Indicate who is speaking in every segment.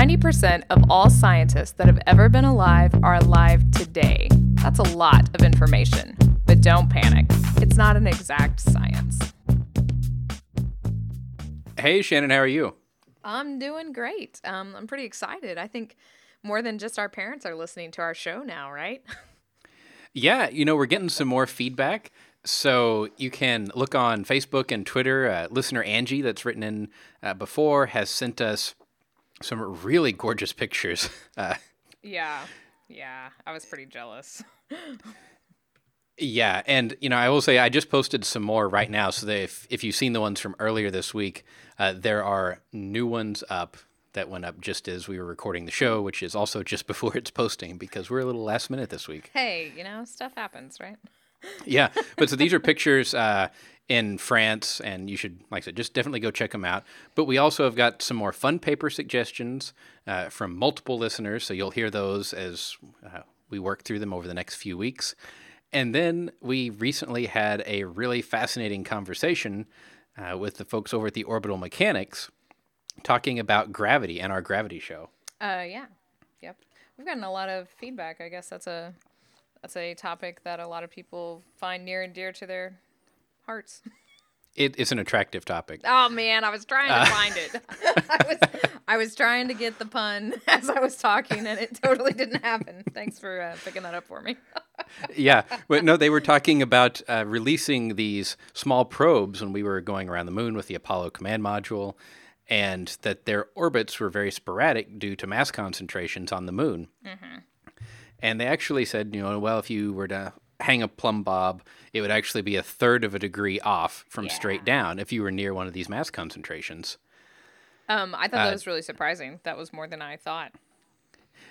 Speaker 1: 90% of all scientists that have ever been alive are alive today. That's a lot of information. But don't panic, it's not an exact science.
Speaker 2: Hey, Shannon, how are you?
Speaker 1: I'm doing great. Um, I'm pretty excited. I think more than just our parents are listening to our show now, right?
Speaker 2: Yeah, you know, we're getting some more feedback. So you can look on Facebook and Twitter. Uh, listener Angie, that's written in uh, before, has sent us some really gorgeous pictures. Uh,
Speaker 1: yeah, yeah. I was pretty jealous.
Speaker 2: yeah, and you know, I will say I just posted some more right now. So that if if you've seen the ones from earlier this week, uh, there are new ones up that went up just as we were recording the show, which is also just before it's posting because we're a little last minute this week.
Speaker 1: Hey, you know, stuff happens, right?
Speaker 2: yeah, but so these are pictures uh, in France, and you should, like I said, just definitely go check them out. But we also have got some more fun paper suggestions uh, from multiple listeners, so you'll hear those as uh, we work through them over the next few weeks. And then we recently had a really fascinating conversation uh, with the folks over at the Orbital Mechanics talking about gravity and our gravity show.
Speaker 1: Uh, yeah, yep. We've gotten a lot of feedback. I guess that's a that's a topic that a lot of people find near and dear to their hearts.
Speaker 2: It is an attractive topic.
Speaker 1: Oh man, I was trying to uh. find it. I was I was trying to get the pun as I was talking, and it totally didn't happen. Thanks for uh, picking that up for me.
Speaker 2: yeah, but no, they were talking about uh, releasing these small probes when we were going around the moon with the Apollo command module, and that their orbits were very sporadic due to mass concentrations on the moon. Mm-hmm. And they actually said, you know, well, if you were to hang a plumb bob, it would actually be a third of a degree off from yeah. straight down if you were near one of these mass concentrations.
Speaker 1: Um, I thought that uh, was really surprising. That was more than I thought.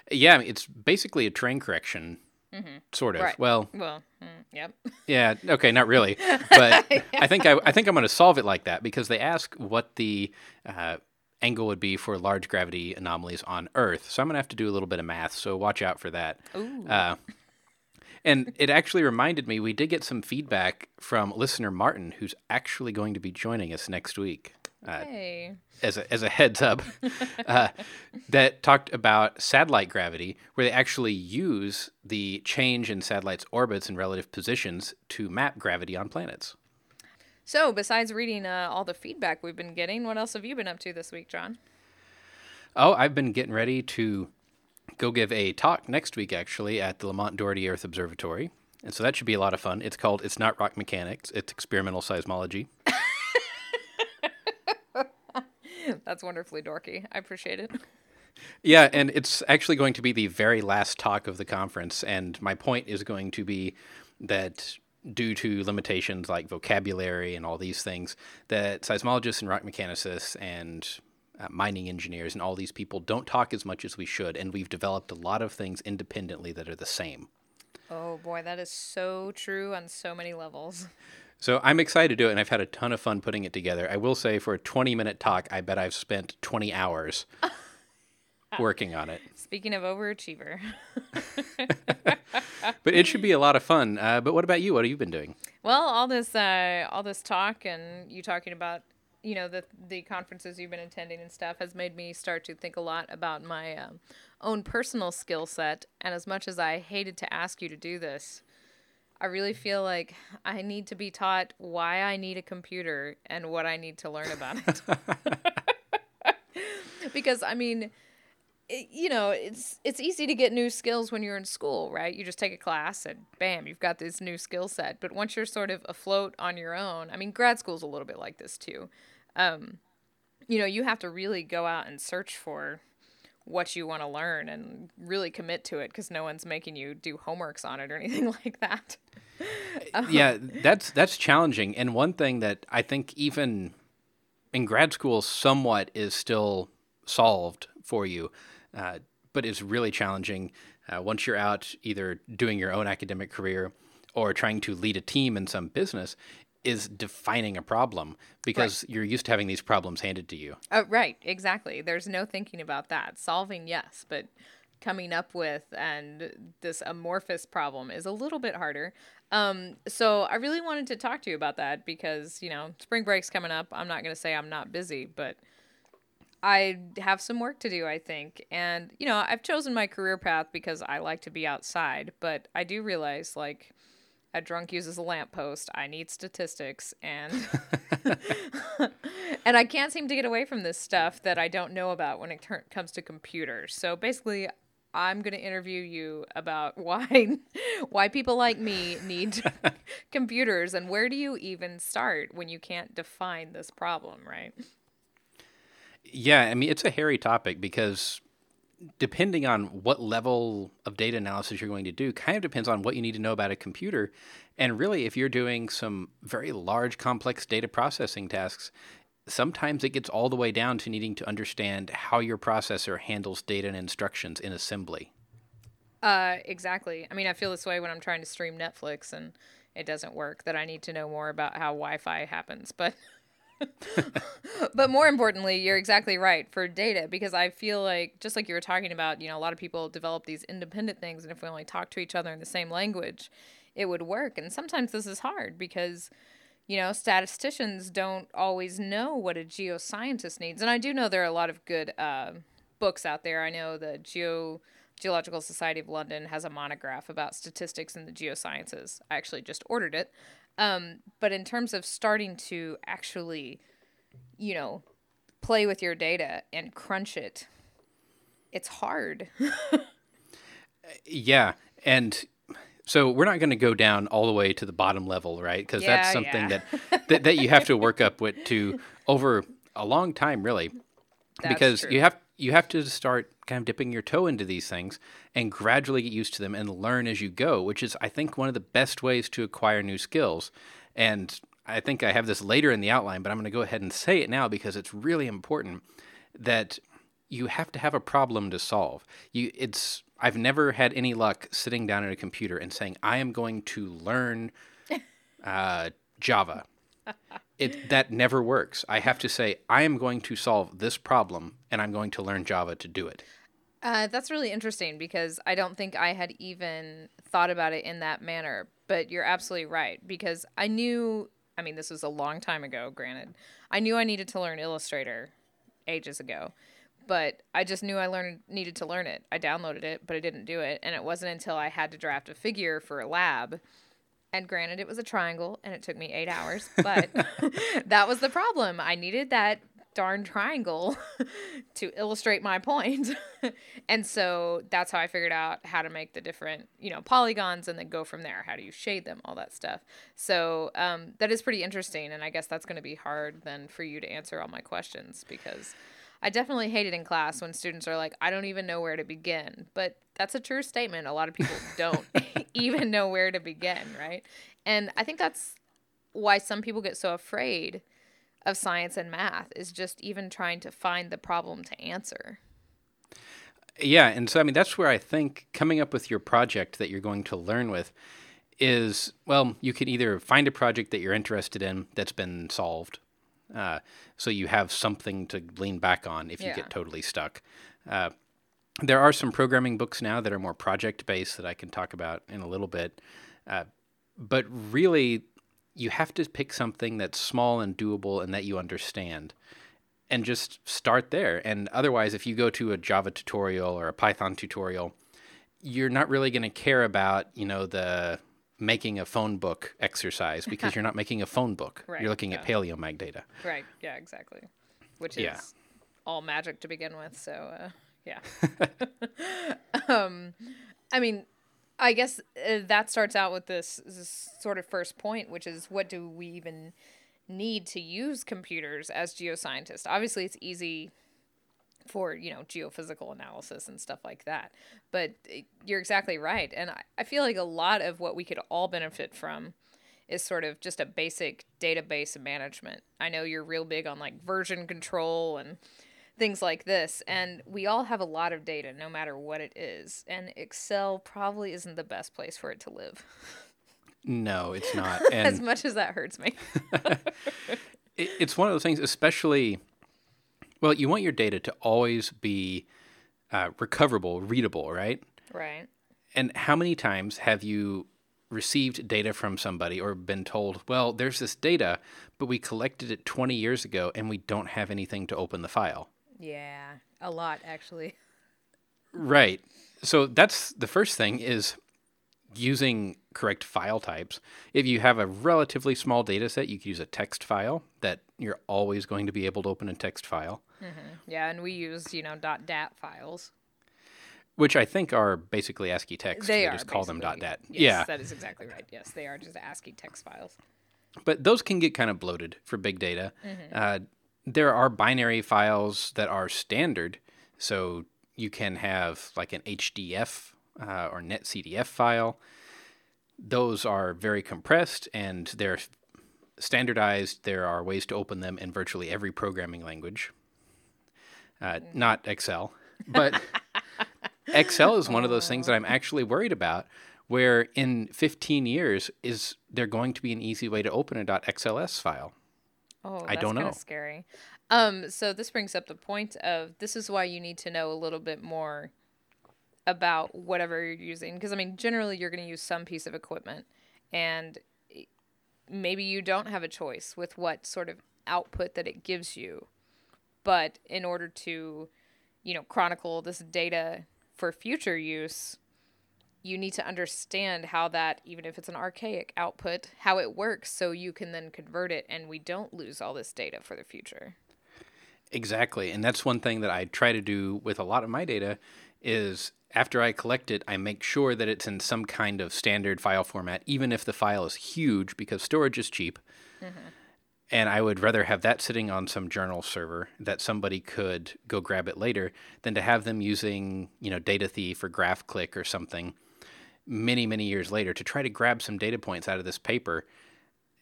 Speaker 2: Yeah, it's basically a terrain correction, mm-hmm. sort of.
Speaker 1: Right.
Speaker 2: Well,
Speaker 1: well, mm, yep.
Speaker 2: yeah. Okay, not really, but yeah. I think I, I think I'm going to solve it like that because they ask what the uh, angle would be for large gravity anomalies on Earth. So I'm going to have to do a little bit of math. So watch out for that. Uh, and it actually reminded me we did get some feedback from listener Martin, who's actually going to be joining us next week.
Speaker 1: Uh, hey.
Speaker 2: As a, as a heads up, uh, that talked about satellite gravity, where they actually use the change in satellites' orbits and relative positions to map gravity on planets.
Speaker 1: So, besides reading uh, all the feedback we've been getting, what else have you been up to this week, John?
Speaker 2: Oh, I've been getting ready to go give a talk next week, actually, at the Lamont Doherty Earth Observatory. And so that should be a lot of fun. It's called It's Not Rock Mechanics, it's Experimental Seismology.
Speaker 1: That's wonderfully dorky. I appreciate it.
Speaker 2: Yeah, and it's actually going to be the very last talk of the conference. And my point is going to be that due to limitations like vocabulary and all these things, that seismologists and rock mechanicists and uh, mining engineers and all these people don't talk as much as we should. And we've developed a lot of things independently that are the same.
Speaker 1: Oh boy, that is so true on so many levels.
Speaker 2: So I'm excited to do it, and I've had a ton of fun putting it together. I will say, for a 20 minute talk, I bet I've spent 20 hours working on it.
Speaker 1: Speaking of overachiever.
Speaker 2: but it should be a lot of fun. Uh, but what about you? What have you been doing?
Speaker 1: Well, all this uh, all this talk and you talking about you know the the conferences you've been attending and stuff has made me start to think a lot about my um, own personal skill set. And as much as I hated to ask you to do this, I really feel like I need to be taught why I need a computer and what I need to learn about it. because I mean you know, it's it's easy to get new skills when you're in school, right? You just take a class and bam, you've got this new skill set. But once you're sort of afloat on your own, I mean, grad school's a little bit like this too. Um, you know, you have to really go out and search for what you want to learn and really commit to it because no one's making you do homeworks on it or anything like that.
Speaker 2: um, yeah, that's that's challenging. And one thing that I think even in grad school somewhat is still solved for you uh, but it's really challenging uh, once you're out either doing your own academic career or trying to lead a team in some business is defining a problem because right. you're used to having these problems handed to you.
Speaker 1: Uh, right, exactly. There's no thinking about that. Solving, yes, but coming up with and this amorphous problem is a little bit harder. Um, so I really wanted to talk to you about that because, you know, spring break's coming up. I'm not going to say I'm not busy, but I have some work to do, I think. And, you know, I've chosen my career path because I like to be outside, but I do realize, like, a drunk uses a lamppost. I need statistics and and I can't seem to get away from this stuff that I don't know about when it ter- comes to computers. So basically, I'm going to interview you about why why people like me need computers and where do you even start when you can't define this problem, right?
Speaker 2: Yeah, I mean it's a hairy topic because depending on what level of data analysis you're going to do, kind of depends on what you need to know about a computer. And really, if you're doing some very large, complex data processing tasks, sometimes it gets all the way down to needing to understand how your processor handles data and instructions in assembly.
Speaker 1: Uh, exactly. I mean, I feel this way when I'm trying to stream Netflix and it doesn't work. That I need to know more about how Wi-Fi happens, but. but more importantly, you're exactly right for data because I feel like just like you were talking about, you know, a lot of people develop these independent things and if we only talk to each other in the same language, it would work. And sometimes this is hard because you know, statisticians don't always know what a geoscientist needs. And I do know there are a lot of good uh, books out there. I know the Geo Geological Society of London has a monograph about statistics in the geosciences. I actually just ordered it. Um, but in terms of starting to actually, you know, play with your data and crunch it, it's hard.
Speaker 2: yeah. And so we're not going to go down all the way to the bottom level, right? Because
Speaker 1: Yeah,
Speaker 2: that's something
Speaker 1: yeah.
Speaker 2: that, that that you have to work up with to over a long time, really.
Speaker 1: That's
Speaker 2: because
Speaker 1: true.
Speaker 2: you have you have to start kind of dipping your toe into these things and gradually get used to them and learn as you go, which is I think one of the best ways to acquire new skills. And I think I have this later in the outline, but I'm going to go ahead and say it now because it's really important that you have to have a problem to solve. You it's I've never had any luck sitting down at a computer and saying I am going to learn uh, Java. It that never works. I have to say I am going to solve this problem and I'm going to learn Java to do it.
Speaker 1: Uh, that's really interesting because I don't think I had even thought about it in that manner. But you're absolutely right because I knew, I mean, this was a long time ago, granted. I knew I needed to learn Illustrator ages ago, but I just knew I learned needed to learn it. I downloaded it, but I didn't do it. And it wasn't until I had to draft a figure for a lab. And granted, it was a triangle and it took me eight hours, but that was the problem. I needed that darn triangle to illustrate my point. and so that's how I figured out how to make the different, you know, polygons and then go from there. How do you shade them, all that stuff. So um, that is pretty interesting. And I guess that's going to be hard then for you to answer all my questions because I definitely hate it in class when students are like, I don't even know where to begin. But that's a true statement. A lot of people don't even know where to begin, right? And I think that's why some people get so afraid of science and math is just even trying to find the problem to answer.
Speaker 2: Yeah, and so I mean that's where I think coming up with your project that you're going to learn with is well, you can either find a project that you're interested in that's been solved, uh, so you have something to lean back on if you
Speaker 1: Yeah.
Speaker 2: get totally stuck. Uh, there are some programming books now that are more project based that I can talk about in a little bit, uh, but really, you have to pick something that's small and doable and that you understand and just start there. And otherwise, if you go to a Java tutorial or a Python tutorial, you're not really going to care about, you know, the making a phone book exercise because you're not making a phone book.
Speaker 1: Right,
Speaker 2: You're looking at
Speaker 1: yeah.
Speaker 2: paleomag data.
Speaker 1: Right. Yeah, exactly. Which is
Speaker 2: Yeah.
Speaker 1: all magic to begin with. So, uh, yeah. um, I mean, I guess uh, that starts out with this, this sort of first point, which is what do we even need to use computers as geoscientists? Obviously, it's easy for you know geophysical analysis and stuff like that. But uh, you're exactly right. And I, I feel like a lot of what we could all benefit from is sort of just a basic database management. I know you're real big on like version control and things like this and we all have a lot of data no matter what it is and excel probably isn't the best place for it to live.
Speaker 2: No, it's not.
Speaker 1: as much as that hurts me.
Speaker 2: It, it's one of those things, especially, well, you want your data to always be uh, recoverable, readable, right?
Speaker 1: right
Speaker 2: And how many times have you received data from somebody or been told, well, there's this data, but we collected it 20 years ago and we don't have anything to open the file?
Speaker 1: Yeah, a lot actually.
Speaker 2: Right. So that's the first thing is using correct file types. If you have a relatively small data set, you can use a text file that you're always going to be able to open a text file.
Speaker 1: Yeah, and we use you know .dat files.
Speaker 2: Which I think are basically ASCII text.
Speaker 1: They
Speaker 2: You
Speaker 1: are
Speaker 2: just call them .dat.
Speaker 1: Yes,
Speaker 2: yeah,
Speaker 1: that is exactly right. Yes, they are just ASCII text files.
Speaker 2: but those can get kind of bloated for big data. Uh, there are binary files that are standard, so you can have like an HDF uh, or NetCDF file. Those are very compressed and they're standardized. There are ways to open them in virtually every programming language. Uh, not Excel, but Excel is one of those things that I'm actually worried about. Where in 15 years, is there going to be an easy way to open a .xls file?
Speaker 1: Oh,
Speaker 2: I don't know.
Speaker 1: Scary. Um, so this brings up the point of this is why you need to know a little bit more about whatever you're using because I mean generally you're going to use some piece of equipment and maybe you don't have a choice with what sort of output that it gives you. But in order to, you know, chronicle this data for future use, you need to understand how that even if it's an archaic output how it works so you can then convert it and we don't lose all this data for the future
Speaker 2: Exactly. And that's one thing that I try to do with a lot of my data is after I collect it, I make sure that it's in some kind of standard file format, even if the file is huge because storage is cheap. Mm-hmm. And I would rather have that sitting on some journal server that somebody could go grab it later than to have them using, you know, Data Thief or GraphClick or something many, many years later to try to grab some data points out of this paper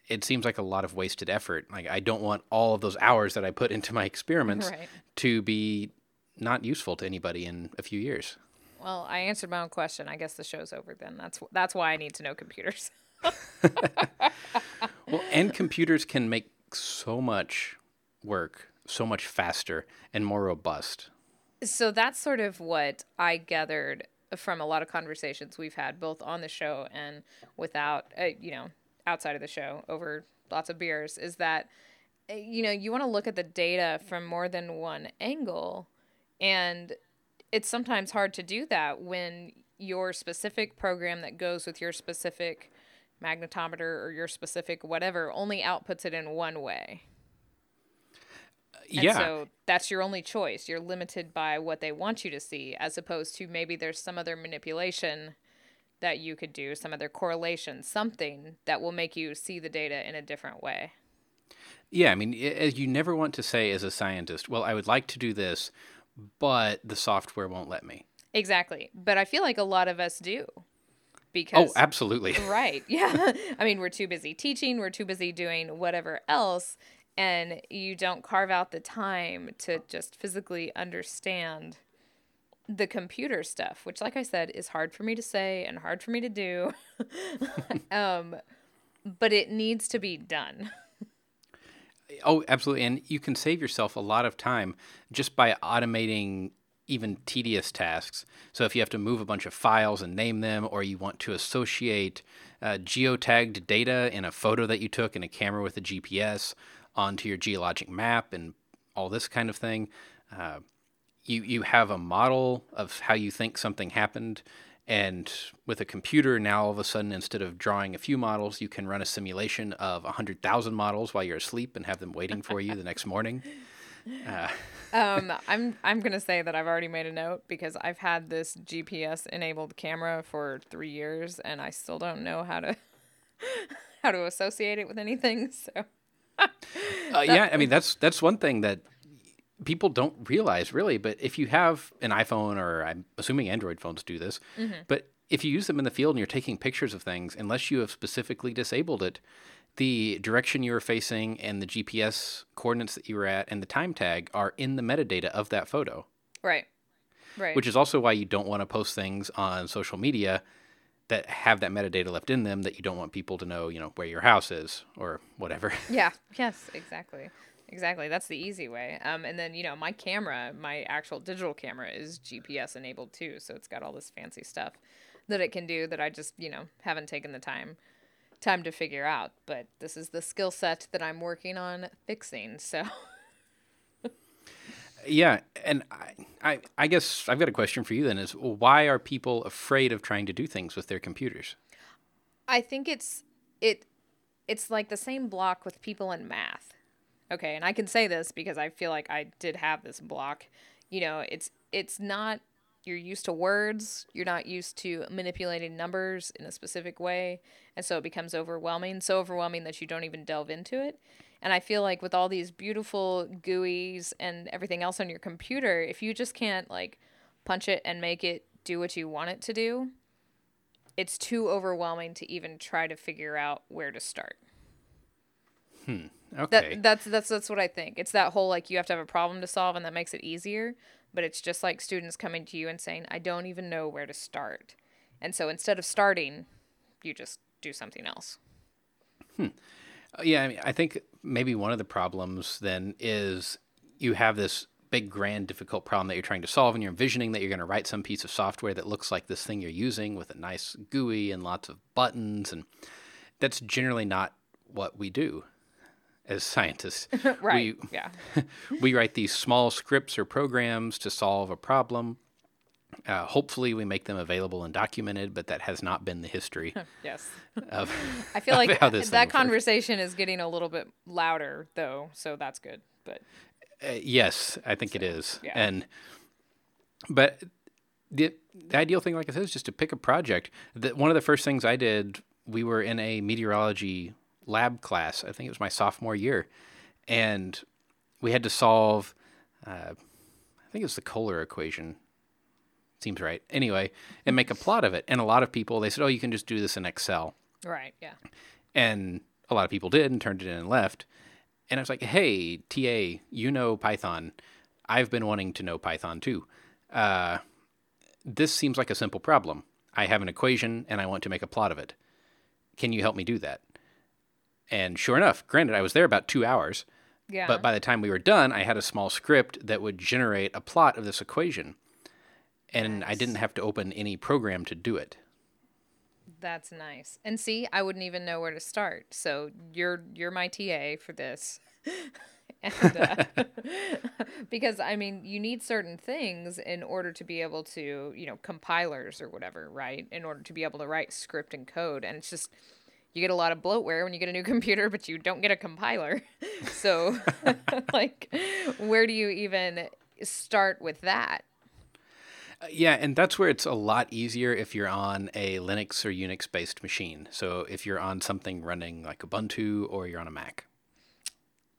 Speaker 2: it seems like a lot of wasted effort. Like I don't want all of those hours that I put into my experiments
Speaker 1: Right.
Speaker 2: to be not useful to anybody in a few years.
Speaker 1: well i answered my own question i guess the show's over then that's that's why i need to know computers
Speaker 2: Well, and computers can make so much work so much faster and more robust.
Speaker 1: so that's sort of what I gathered from a lot of conversations we've had, both on the show and without, uh, you know, outside of the show over lots of beers, is that, uh, you know, you want to look at the data from more than one angle. And it's sometimes hard to do that when your specific program that goes with your specific magnetometer or your specific whatever only outputs it in one way. And
Speaker 2: yeah.
Speaker 1: so that's your only choice. You're limited by what they want you to see, as opposed to maybe there's some other manipulation that you could do, some other correlation, something that will make you see the data in a different way.
Speaker 2: Yeah, I mean, i- you never want to say as a scientist, well, I would like to do this, but the software won't let me.
Speaker 1: Exactly. But I feel like a lot of us do. Because Oh,
Speaker 2: absolutely.
Speaker 1: Right. Yeah. I mean, we're too busy teaching, we're too busy doing whatever else, and you don't carve out the time to just physically understand the computer stuff, which like I said is hard for me to say and hard for me to do. um but it needs to be done.
Speaker 2: Oh, absolutely. And you can save yourself a lot of time just by automating even tedious tasks. So if you have to move a bunch of files and name them, or you want to associate uh, geotagged data in a photo that you took in a camera with a GPS onto your geologic map and all this kind of thing, uh, you you have a model of how you think something happened and with a computer now all of a sudden instead of drawing a few models you can run a simulation of 100000 models while you're asleep and have them waiting for you the next morning
Speaker 1: Um, I'm I'm gonna say that I've already made a note because I've had this GPS enabled camera for three years and I still don't know how to how to associate it with anything. So
Speaker 2: uh, yeah i mean that's that's one thing that people don't realize really but if you have an iphone or i'm assuming android phones do this mm-hmm. but if you use them in the field and you're taking pictures of things unless you have specifically disabled it the direction you were facing and the gps coordinates that you were at and the time tag are in the metadata of that photo
Speaker 1: right, right.
Speaker 2: which is also why you don't want to post things on social media that have that metadata left in them that you don't want people to know, you know, where your house is or whatever.
Speaker 1: Yeah. Yes. Exactly. Exactly. That's the easy way. Um, and then you know my camera, my actual digital camera is GPS enabled too, so it's got all this fancy stuff that it can do that I just you know haven't taken the time time to figure out. But this is the skill set that I'm working on fixing. So
Speaker 2: Yeah, and I, I, I guess I've got a question for you then: is why are people afraid of trying to do things with their computers?
Speaker 1: I think it's it it's like the same block with people in math. Okay, and I can say this because I feel like I did have this block. You know, it's it's not you're used to words, you're not used to manipulating numbers in a specific way, and so it becomes overwhelming, so overwhelming that you don't even delve into it. And I feel like with all these beautiful GUIs and everything else on your computer, if you just can't like punch it and make it do what you want it to do, it's too overwhelming to even try to figure out where to start. Hmm.
Speaker 2: Okay.
Speaker 1: That that's that's that's what I think. It's that whole like you have to have a problem to solve and that makes it easier, but it's just like students coming to you and saying, "I don't even know where to start." And so instead of starting, you just do something else.
Speaker 2: Uh, Yeah, I, mean, I think maybe one of the problems then is you have this big, grand, difficult problem that you're trying to solve, and you're envisioning that you're going to write some piece of software that looks like this thing you're using with a nice GUI and lots of buttons, and that's generally not what we do as scientists.
Speaker 1: right.
Speaker 2: We,
Speaker 1: yeah.
Speaker 2: we write these small scripts or programs to solve a problem. Uh, hopefully, we make them available and documented, but that has not been the history
Speaker 1: Yes.
Speaker 2: of.
Speaker 1: I feel like
Speaker 2: how this thing
Speaker 1: that
Speaker 2: works.
Speaker 1: conversation is getting a little bit louder though, so that's good. But
Speaker 2: Uh, yes, I think it is.
Speaker 1: yeah.
Speaker 2: And but the the ideal thing, like I said, is just to pick a project. That one of the first things I did, we were in a meteorology lab class. I think it was my sophomore year, and we had to solve. Uh, I think it was the Kohler equation. Seems right. Anyway, and make a plot of it. And a lot of people they said, "Oh, you can just do this in Excel."
Speaker 1: right, yeah.
Speaker 2: And a lot of people did and turned it in and left. And I was like, hey, TA, you know Python. I've been wanting to know Python too. Uh, this seems like a simple problem. I have an equation and I want to make a plot of it. Can you help me do that? And sure enough, granted, I was there about two hours,
Speaker 1: Yeah.
Speaker 2: but by the time we were done, I had a small script that would generate a plot of this equation. And I didn't have to open any program to do it.
Speaker 1: That's nice. And see, I wouldn't even know where to start. So you're you're my TA for this. and, uh, because I mean, you need certain things in order to be able to, you know, compilers or whatever, right? In order to be able to write script and code, and it's just you get a lot of bloatware when you get a new computer, but you don't get a compiler. so, like, where do you even start with that?
Speaker 2: Uh, Yeah, and that's where it's a lot easier if you're on a Linux or Unix based machine. So if you're on something running like Ubuntu or you're on a Mac.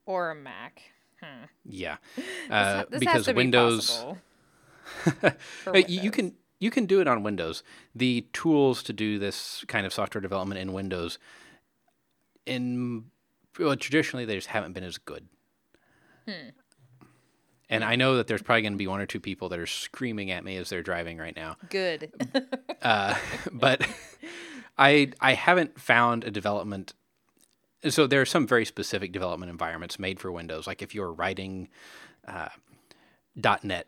Speaker 1: Or a Mac.
Speaker 2: Yeah.
Speaker 1: This
Speaker 2: Uh,
Speaker 1: ha- this
Speaker 2: because Windows
Speaker 1: be possible. for
Speaker 2: you- you
Speaker 1: Windows.
Speaker 2: can you can do it on Windows. The tools to do this kind of software development in Windows in well, traditionally they just haven't been as good.
Speaker 1: Hmm.
Speaker 2: And I know that there's probably going to be one or two people that are screaming at me as they're driving right now.
Speaker 1: good.
Speaker 2: Uh, but I I haven't found a development. So there are some very specific development environments made for Windows. Like if you're writing uh, .NET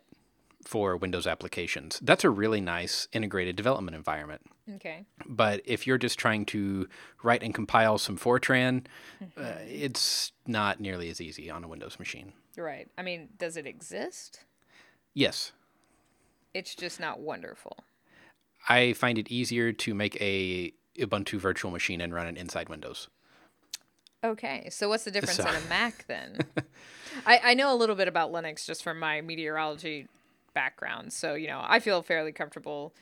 Speaker 2: for Windows applications, that's a really nice integrated development environment.
Speaker 1: okay.
Speaker 2: But if you're just trying to write and compile some Fortran, uh, it's not nearly as easy on a Windows machine.
Speaker 1: Right. I mean, does it exist?
Speaker 2: Yes,
Speaker 1: It's just not wonderful.
Speaker 2: I find it easier to make a Ubuntu virtual machine and run it inside Windows.
Speaker 1: Okay. So what's the difference
Speaker 2: So-
Speaker 1: in a Mac then? I, I know a little bit about Linux just from my meteorology background. So, you know, I feel fairly comfortable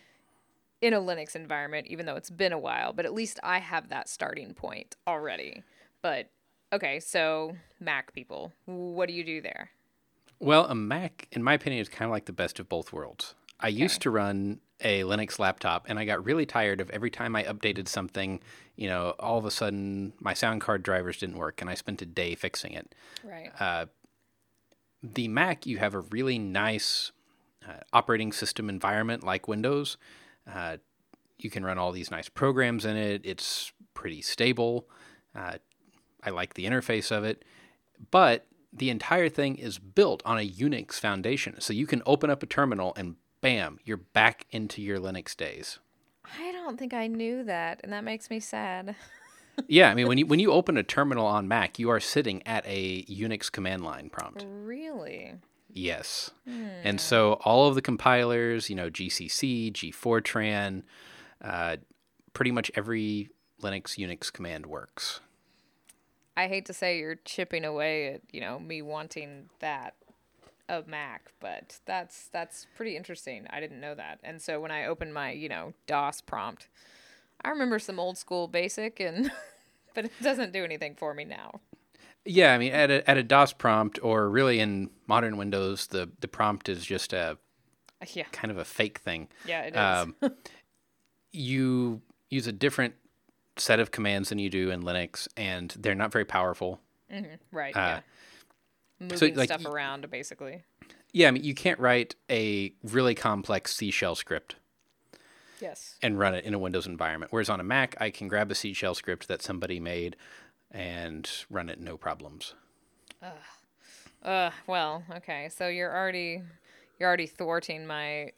Speaker 1: in a Linux environment, even though it's been a while, but at least I have that starting point already. But okay, so Mac people, what do you do there?
Speaker 2: Well, a Mac, in my opinion, is kind of like the best of both worlds. I used to run a Linux laptop, and I got really tired of every time I updated something, you know, all of a sudden my sound card drivers didn't work, and I spent a day fixing it.
Speaker 1: Right.
Speaker 2: Uh, the Mac, you have a really nice uh, operating system environment like Windows. Uh, you can run all these nice programs in it. It's pretty stable. Uh, I like the interface of it. But the entire thing is built on a Unix foundation. So you can open up a terminal and bam, you're back into your Linux days.
Speaker 1: I don't think I knew that, and that makes me sad.
Speaker 2: yeah, I mean when you when you open a terminal on Mac, you are sitting at a Unix command line prompt.
Speaker 1: Really?
Speaker 2: Yes. And so all of the compilers, you know, GCC, gfortran, uh, pretty much every Linux Unix command works.
Speaker 1: I hate to say you're chipping away at, you know, me wanting that of Mac, but that's that's pretty interesting. I didn't know that. And so when I opened my, you know, DOS prompt, I remember some old school basic and but it doesn't do anything for me now.
Speaker 2: Yeah, I mean, at a, at a DOS prompt, or really in modern Windows, the, the prompt is just a
Speaker 1: Yeah.
Speaker 2: kind of a fake thing.
Speaker 1: Yeah, it is.
Speaker 2: Um, you use a different set of commands than you do in Linux, and they're not very powerful.
Speaker 1: right.
Speaker 2: uh,
Speaker 1: yeah. Moving
Speaker 2: like,
Speaker 1: stuff around basically.
Speaker 2: Yeah, I mean, you can't write a really complex C shell script
Speaker 1: Yes.
Speaker 2: and run it in a Windows environment. Whereas on a Mac, I can grab a C shell script that somebody made and run it no problems.
Speaker 1: Uh, well, okay. So you're already you're already thwarting my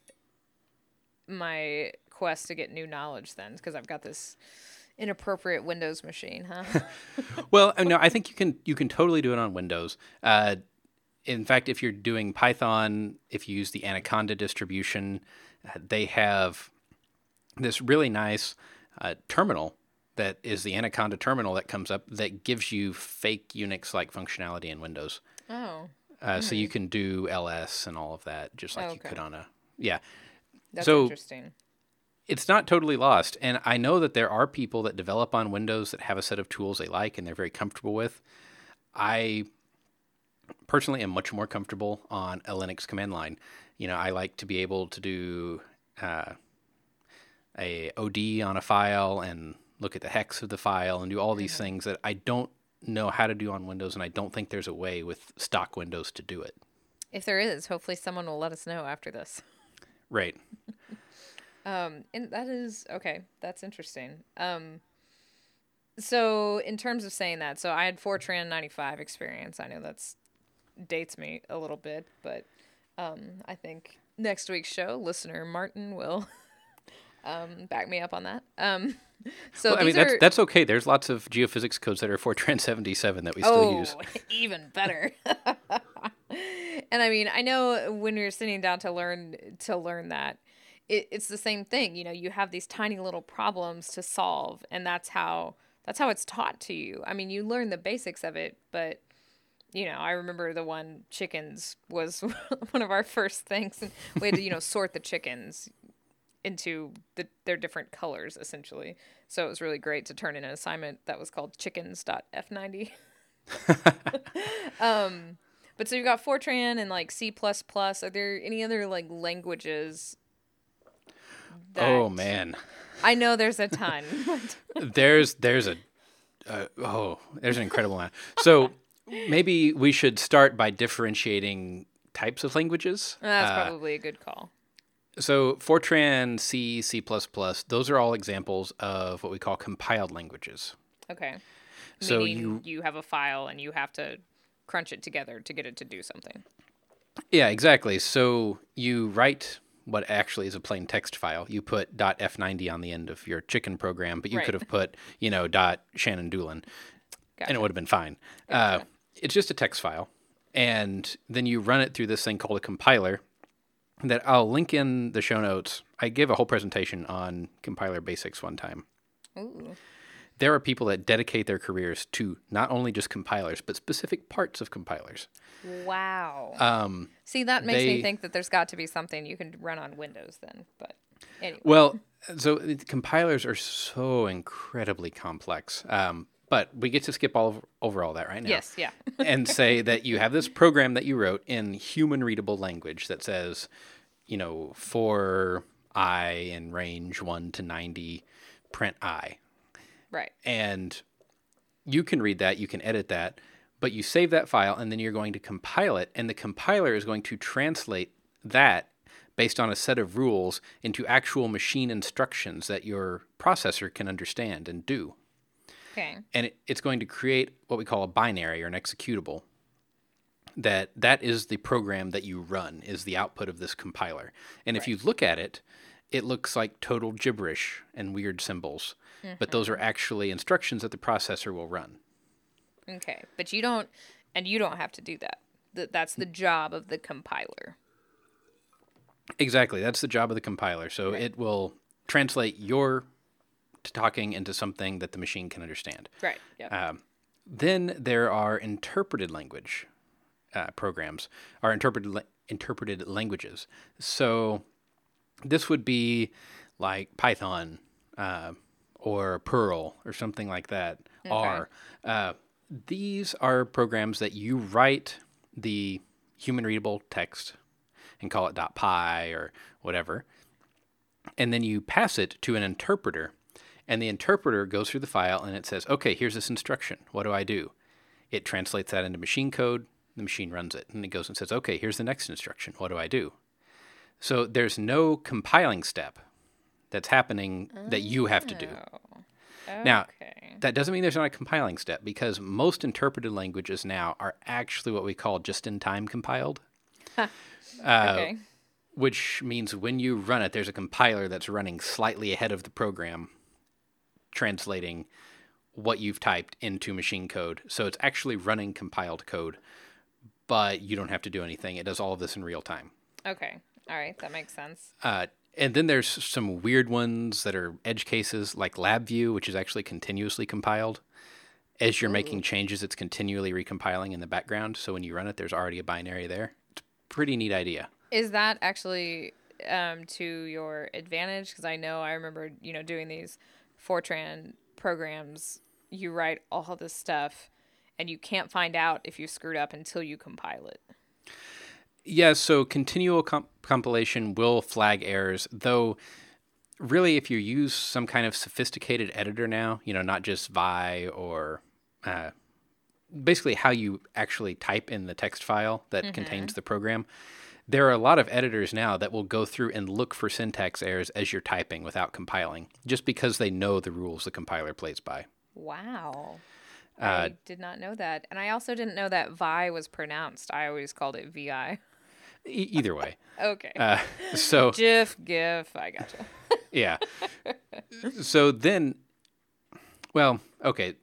Speaker 1: my quest to get new knowledge then because I've got this inappropriate Windows machine, huh?
Speaker 2: Well, uh, no, I think you can you can totally do it on Windows. Uh, in fact, if you're doing Python, if you use the Anaconda distribution, uh, they have this really nice uh, terminal that is the Anaconda terminal that comes up that gives you fake Unix like functionality in Windows.
Speaker 1: oh,
Speaker 2: Uh, So you can do ls and all of that just like you
Speaker 1: Okay.
Speaker 2: could on a yeah.
Speaker 1: that's
Speaker 2: So-
Speaker 1: interesting.
Speaker 2: it's not totally lost. And I know that there are people that develop on Windows that have a set of tools they like and they're very comfortable with. I personally am much more comfortable on a Linux command line. You know, I like to be able to do uh, a OD on a file and look at the hex of the file and do all these things that I don't know how to do on Windows, and I don't think there's a way with stock Windows to do it.
Speaker 1: If there is, hopefully someone will let us know after this.
Speaker 2: Right.
Speaker 1: Um, and that is okay. That's interesting. Um, so in terms of saying that, so I had Fortran ninety five experience. I know that's dates me a little bit, but um, I think next week's show, listener Martin will um, back me up on that. Um, so
Speaker 2: Well, I mean, that's
Speaker 1: are,
Speaker 2: that's okay. There's lots of geophysics codes that are Fortran 77 that we still
Speaker 1: oh,
Speaker 2: use.
Speaker 1: even better. and I mean, I know when you're sitting down to learn to learn that, it, it's the same thing. You know, you have these tiny little problems to solve, and that's how that's how it's taught to you. I mean, you learn the basics of it, but you know, I remember the one chickens was one of our first things, and we had to you know sort the chickens into the, their different colors essentially. So it was really great to turn in an assignment that was called chickens.f90. um, but so you've got Fortran and like C++. Are there any other like languages?
Speaker 2: Oh man,
Speaker 1: I know there's a ton.
Speaker 2: there's there's a uh, oh there's an incredible amount. So maybe we should start by differentiating types of languages.
Speaker 1: That's
Speaker 2: Uh,
Speaker 1: probably a good call.
Speaker 2: So Fortran, C, C++, those are all examples of what we call compiled languages.
Speaker 1: Okay.
Speaker 2: So
Speaker 1: Meaning
Speaker 2: you
Speaker 1: you have a file and you have to crunch it together to get it to do something.
Speaker 2: Yeah, exactly. So you write what actually is a plain text file. You put .f90 on the end of your chicken program, but you
Speaker 1: Right.
Speaker 2: could have put, you know, Shannon Doolin, and it would have been fine. Uh, it's just a text file, and then you run it through this thing called a compiler. That I'll link in the show notes. I gave a whole presentation on compiler basics one time.
Speaker 1: Ooh.
Speaker 2: There are people that dedicate their careers to not only just compilers, but specific parts of compilers.
Speaker 1: Wow.
Speaker 2: Um,
Speaker 1: See, that makes
Speaker 2: they-
Speaker 1: me think that there's got to be something you can run on Windows then. But anyway.
Speaker 2: Well, so compilers are so incredibly complex. Um, but we get to skip all of, over all that right now.
Speaker 1: yes, yeah.
Speaker 2: and say that you have this program that you wrote in human readable language that says, you know, for i in range 1 to 90, print i.
Speaker 1: right.
Speaker 2: And you can read that, you can edit that, but you save that file and then you're going to compile it, and the compiler is going to translate that based on a set of rules into actual machine instructions that your processor can understand and do.
Speaker 1: Okay.
Speaker 2: And it, it's going to create what we call a binary or an executable. That that is the program that you run is the output of this compiler. And if you look at it, it looks like total gibberish and weird symbols. But those mm-hmm. are actually instructions that the processor will run.
Speaker 1: Okay. But you don't, and you don't have to do that. that's the job of the compiler.
Speaker 2: Exactly. That's the job of the compiler. So it will translate your talking into something that the machine can understand.
Speaker 1: Right. Yeah.
Speaker 2: Um, then there are interpreted language uh, programs, are interpreted la- interpreted languages. So this would be like Python uh, or Perl or something like that. R. Uh, these are programs that you write the human readable text and call it .py or whatever, and then you pass it to an interpreter, and the interpreter goes through the file and it says, "Okay, here's this instruction. What do I do?" It translates that into machine code. The machine runs it, and it goes and says, "Okay, here's the next instruction. What do I do?" So there's no compiling step that's happening that you have to do. Oh,
Speaker 1: now,
Speaker 2: that doesn't mean there's not a compiling step because most interpreted languages now are actually what we call just in time compiled,
Speaker 1: okay.
Speaker 2: Uh, which means when you run it, there's a compiler that's running slightly ahead of the program, translating what you've typed into machine code. So it's actually running compiled code, but you don't have to do anything. It does all of this in real time.
Speaker 1: Okay. All right. That makes sense.
Speaker 2: Uh, and then there's some weird ones that are edge cases, like LabVIEW, which is actually continuously compiled. As you're making changes, it's continually recompiling in the background. So when you run it, there's already a binary there. It's a pretty neat idea.
Speaker 1: Is that actually um, to your advantage? Because I know I remember, you know, doing these Fortran programs. You write all this stuff, and you can't find out if you screwed up until you compile it.
Speaker 2: Yeah, so continual comp- compilation will flag errors, though really if you use some kind of sophisticated editor now, you know, not just Vi or uh, basically how you actually type in the text file that contains the program, there are a lot of editors now that will go through and look for syntax errors as you're typing without compiling, just because they know the rules the compiler plays by.
Speaker 1: Wow.
Speaker 2: Uh,
Speaker 1: I did not know that. And I also didn't know that Vi was pronounced. I always called it VI.
Speaker 2: E- either way.
Speaker 1: Okay.
Speaker 2: Uh, so
Speaker 1: GIF, GIF. I gotcha.
Speaker 2: yeah. So then, well, okay.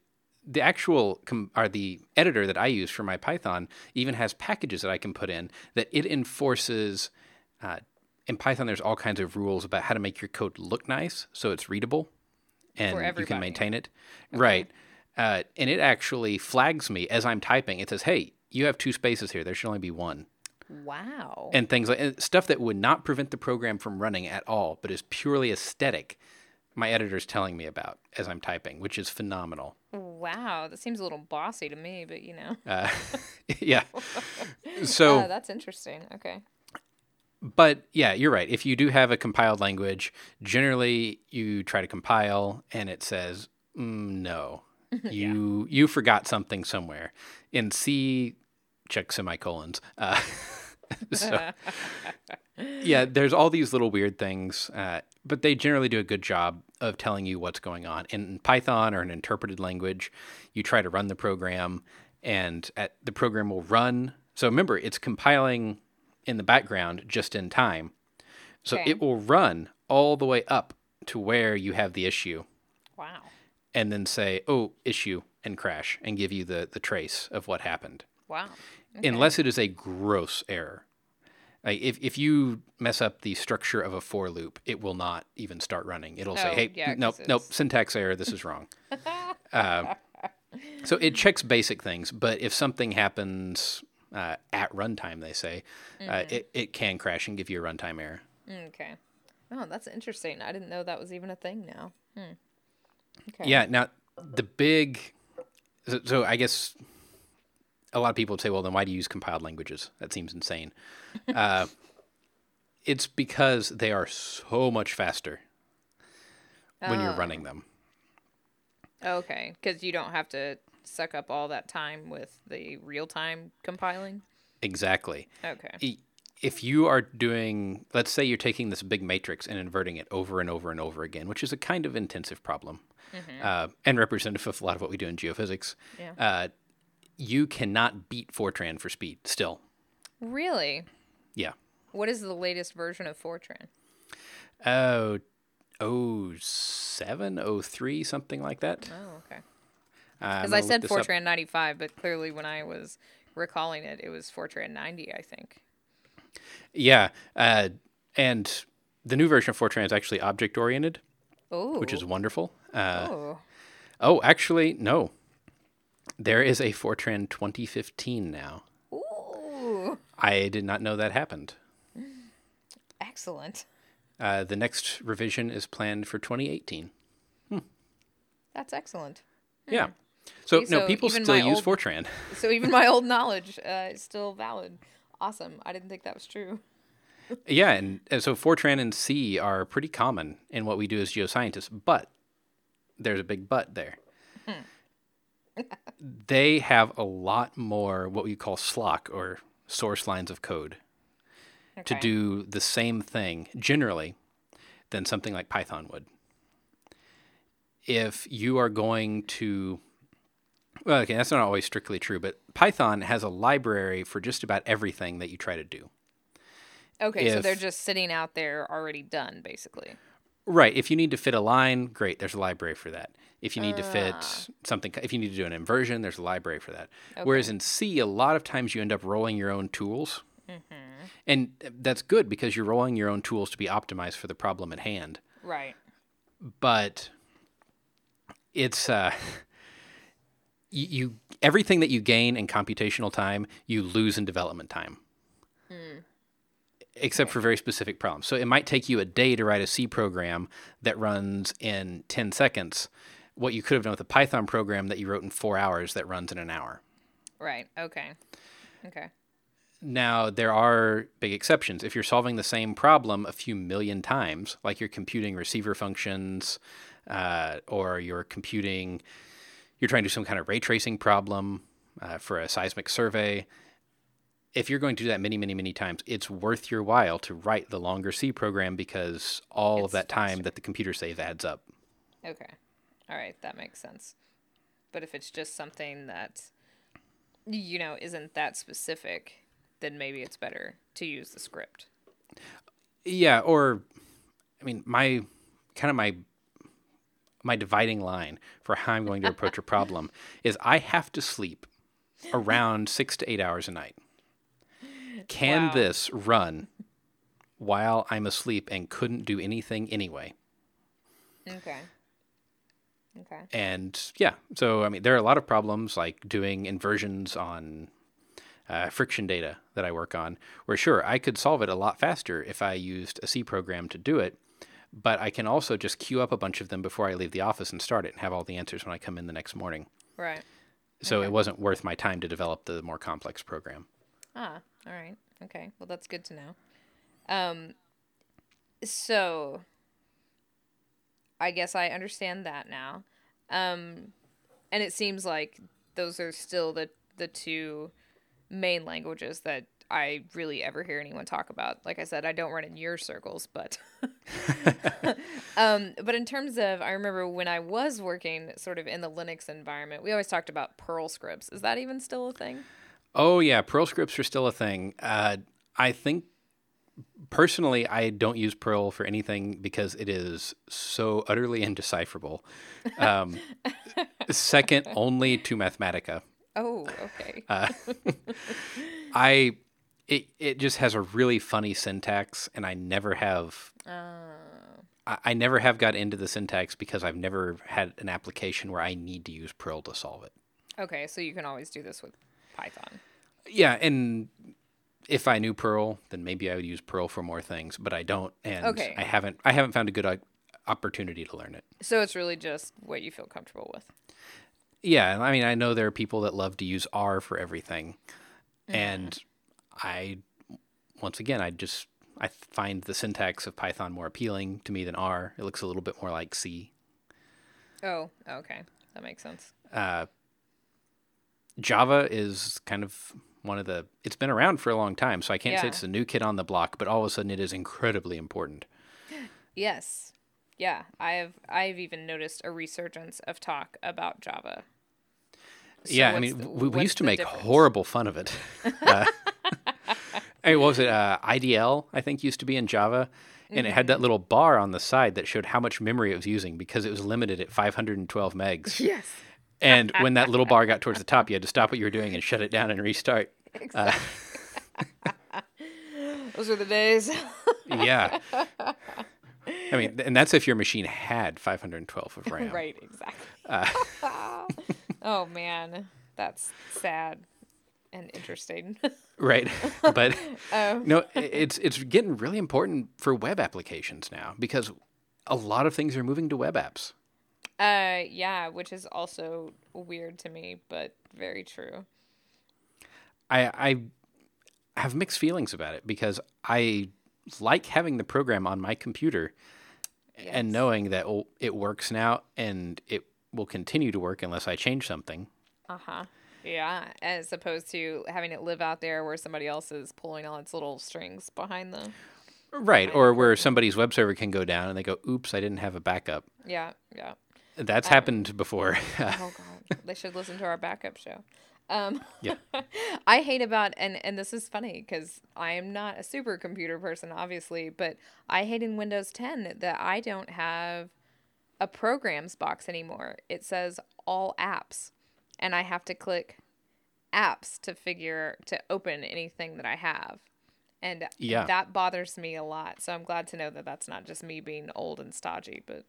Speaker 2: The actual com- or the editor that I use for my Python even has packages that I can put in that it enforces. Uh, in Python, there's all kinds of rules about how to make your code look nice so it's readable, and you can maintain it. Right. Uh, and it actually flags me as I'm typing. It says, "Hey, you have two spaces here. There should only be one."
Speaker 1: Wow.
Speaker 2: and things like and stuff that would not prevent the program from running at all, but is purely aesthetic. My editor's telling me about as I'm typing, which is phenomenal.
Speaker 1: Wow. That seems a little bossy to me, but you know.
Speaker 2: Uh, yeah. So,
Speaker 1: Oh, that's interesting. Okay.
Speaker 2: but yeah, you're right. If you do have a compiled language, generally you try to compile and it says mm, no. You you forgot something somewhere. In C, check semicolons. Uh, so yeah, there's all these little weird things, uh, but they generally do a good job of telling you what's going on. In Python or an interpreted language, you try to run the program, and at, the program will run. So remember, it's compiling in the background just in time. So
Speaker 1: Okay.
Speaker 2: it will run all the way up to where you have the issue,
Speaker 1: Wow.
Speaker 2: and then say, "Oh, issue," and crash, and give you the the trace of what happened
Speaker 1: Wow.
Speaker 2: unless it is a gross error. Like if, if you mess up the structure of a for loop, it will not even start running. It'll say,
Speaker 1: Oh,
Speaker 2: "Hey,
Speaker 1: yeah,
Speaker 2: nope,
Speaker 1: it's-
Speaker 2: syntax error. This is wrong." uh, so it checks basic things, but if something happens uh, at runtime, they say
Speaker 1: Mm-hmm.
Speaker 2: uh, it it can crash and give you a runtime error.
Speaker 1: Okay. Oh, that's interesting. I didn't know that was even a thing now. Hmm. Okay.
Speaker 2: Yeah. Now the big, so, so I guess a lot of people would say, well, then why do you use compiled languages? That seems insane. Uh, it's because they are so much faster when you're
Speaker 1: Oh.
Speaker 2: running them.
Speaker 1: Okay. Because you don't have to suck up all that time with the real time compiling.
Speaker 2: Exactly.
Speaker 1: Okay.
Speaker 2: If you are doing, let's say you're taking this big matrix and inverting it over and over and over again, which is a kind of intensive problem uh, and representative of a lot of what we do in geophysics,
Speaker 1: Yeah.
Speaker 2: uh, you cannot beat Fortran for speed still.
Speaker 1: Really?
Speaker 2: Yeah.
Speaker 1: What is the latest version of Fortran?
Speaker 2: Oh, oh seven, oh three, something like that.
Speaker 1: Oh, okay.
Speaker 2: Uh,
Speaker 1: Because
Speaker 2: gonna
Speaker 1: I said
Speaker 2: this up.
Speaker 1: Fortran 95, but clearly when I was recalling it, it was Fortran 90, I think.
Speaker 2: Yeah, uh, and the new version of Fortran is actually object oriented,
Speaker 1: Oh.
Speaker 2: which is wonderful. Uh,
Speaker 1: Oh.
Speaker 2: oh, actually, no. There is a Fortran 2015 now.
Speaker 1: Ooh.
Speaker 2: I did not know that happened.
Speaker 1: Excellent.
Speaker 2: Uh, the next revision is planned for 2018.
Speaker 1: That's excellent.
Speaker 2: Yeah. So,
Speaker 1: See,
Speaker 2: no, people still use
Speaker 1: old-
Speaker 2: Fortran.
Speaker 1: So even my old knowledge uh, is still valid. Awesome. I didn't think that was true.
Speaker 2: Yeah, and, and so Fortran and C are pretty common in what we do as geoscientists, but there's a big but there. they have a lot more what we call SLOC or source lines of code to do the same thing generally than something like Python would. If you are going to well, okay, that's not always strictly true, but Python has a library for just about everything that you try to do.
Speaker 1: Okay, so they're just sitting out there already done, basically.
Speaker 2: Right. If you need to fit a line, great. There's a library for that. If you need to fit
Speaker 1: Ah.
Speaker 2: something, if you need to do an inversion, there's a library for that. Whereas in C, a lot of times you end up rolling your own tools.
Speaker 1: Mm-hmm.
Speaker 2: And that's good because you're rolling your own tools to be optimized for the problem at hand.
Speaker 1: Right.
Speaker 2: But it's, uh, you, you everything that you gain in computational time, you lose in development time. Except for very specific problems. So it might take you a day to write a C program that runs in 10 seconds. What you could have done with a Python program that you wrote in four hours that runs in an hour.
Speaker 1: Right. Okay. Okay.
Speaker 2: Now, there are big exceptions. If you're solving the same problem a few million times, like you're computing receiver functions, uh, or you're computing, you're trying to do some kind of ray tracing problem uh, for a seismic survey. If you're going to do that many, many, many times, it's worth your while to write the longer C program because all of that time
Speaker 1: faster.
Speaker 2: that the computer save adds up.
Speaker 1: Okay. All right, that makes sense. But if it's just something that you know isn't that specific, then maybe it's better to use the script.
Speaker 2: Yeah, or I mean, my kind of my my dividing line for how I'm going to approach a problem is I have to sleep around six to eight hours a night. Can
Speaker 1: Wow.
Speaker 2: this run while I'm asleep and couldn't do anything anyway?
Speaker 1: Okay. Okay.
Speaker 2: And yeah, so I mean, there are a lot of problems like doing inversions on uh, friction data that I work on, where sure, I could solve it a lot faster if I used a C program to do it, but I can also just queue up a bunch of them before I leave the office and start it and have all the answers when I come in the next morning.
Speaker 1: Right.
Speaker 2: So it wasn't worth my time to develop the more complex program.
Speaker 1: Ah, all right. Okay. Well, that's good to know. Um so I guess I understand that now. Um and it seems like those are still the the two main languages that I really ever hear anyone talk about. Like I said, I don't run in your circles, but um but in terms of I remember when I was working sort of in the Linux environment, we always talked about Perl scripts. Is that even still a thing?
Speaker 2: Oh yeah, Perl scripts are still a thing. Uh, I think personally, I don't use Perl for anything because it is so utterly indecipherable. Um, second only to Mathematica.
Speaker 1: Oh, okay.
Speaker 2: I it it just has a really funny syntax, and I never have. I, I never have got into the syntax because I've never had an application where I need to use Perl to solve it.
Speaker 1: Okay, so you can always do this with Python.
Speaker 2: Yeah, and if I knew Perl, then maybe I would use Perl for more things, but I don't, and
Speaker 1: Okay.
Speaker 2: I haven't. I haven't found a good uh, opportunity to learn it.
Speaker 1: So it's really just what you feel comfortable with.
Speaker 2: Yeah, I mean, I know there are people that love to use R for everything, and I, once again, I just I find the syntax of Python more appealing to me than R. It looks a little bit more like C.
Speaker 1: Oh, okay. That makes sense.
Speaker 2: Java is kind of one of the. It's been around for a long time, so I can't say it's a new kid on the block, but all of a sudden it is incredibly important.
Speaker 1: Yes. Yeah, I've I've even noticed a resurgence of talk about Java. So
Speaker 2: yeah, I mean,
Speaker 1: the-
Speaker 2: we, we used to make
Speaker 1: difference?
Speaker 2: horrible fun of it. uh, hey, what was it? Uh, IDL, I think, used to be in Java, and it had
Speaker 1: Mm-hmm.
Speaker 2: that little bar on the side that showed how much memory it was using because it was limited at 512 megs.
Speaker 1: Yes.
Speaker 2: And when that little bar got towards the top, you had to stop what you were doing and shut it down and restart. Uh,
Speaker 1: Those were the days.
Speaker 2: yeah. I mean, and that's if your machine had 512 of RAM.
Speaker 1: right, exactly. oh man, that's sad and interesting.
Speaker 2: Right. But
Speaker 1: Oh.
Speaker 2: no, it's it's getting really important for web applications now because a lot of things are moving to web apps.
Speaker 1: Uh, yeah, which is also weird to me, but very true.
Speaker 2: I I have mixed feelings about it because I like having the program on my computer and knowing that oh, it works now and it will continue to work unless I change something.
Speaker 1: Uh huh. Yeah, as opposed to having it live out there where somebody else is pulling all its little strings behind the.
Speaker 2: Right, or where somebody's web server can go down and they go, "Oops, I didn't have a backup."
Speaker 1: Yeah, yeah.
Speaker 2: That's happened before.
Speaker 1: Oh god, they should listen to our backup show. Um,
Speaker 2: Yeah.
Speaker 1: I hate about and and this is funny because I am not a supercomputer person, obviously, but I hate in Windows 10 that I don't have a programs box anymore. It says all apps, and I have to click apps to figure to open anything that I have. And
Speaker 2: Yeah.
Speaker 1: that bothers me a lot. So I'm glad to know that that's not just me being old and stodgy, but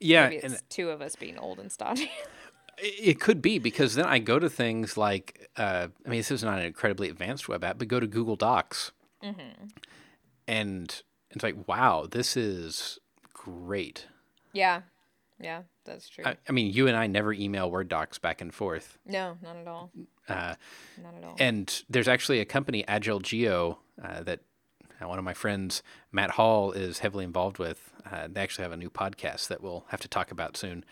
Speaker 2: yeah,
Speaker 1: maybe it's two of us being old and stodgy.
Speaker 2: it could be because then I go to things like, uh, I mean, this is not an incredibly advanced web app, but go to Google Docs, and it's like, wow, this is great.
Speaker 1: Yeah. Yeah, that's true.
Speaker 2: I, I mean, you and I never email Word docs back and forth.
Speaker 1: no, not at all.
Speaker 2: Uh,
Speaker 1: Not at all.
Speaker 2: and there's actually a company, Agile Geo, uh, that uh, one of my friends, Matt Hall, is heavily involved with. Uh, they actually have a new podcast that we'll have to talk about soon.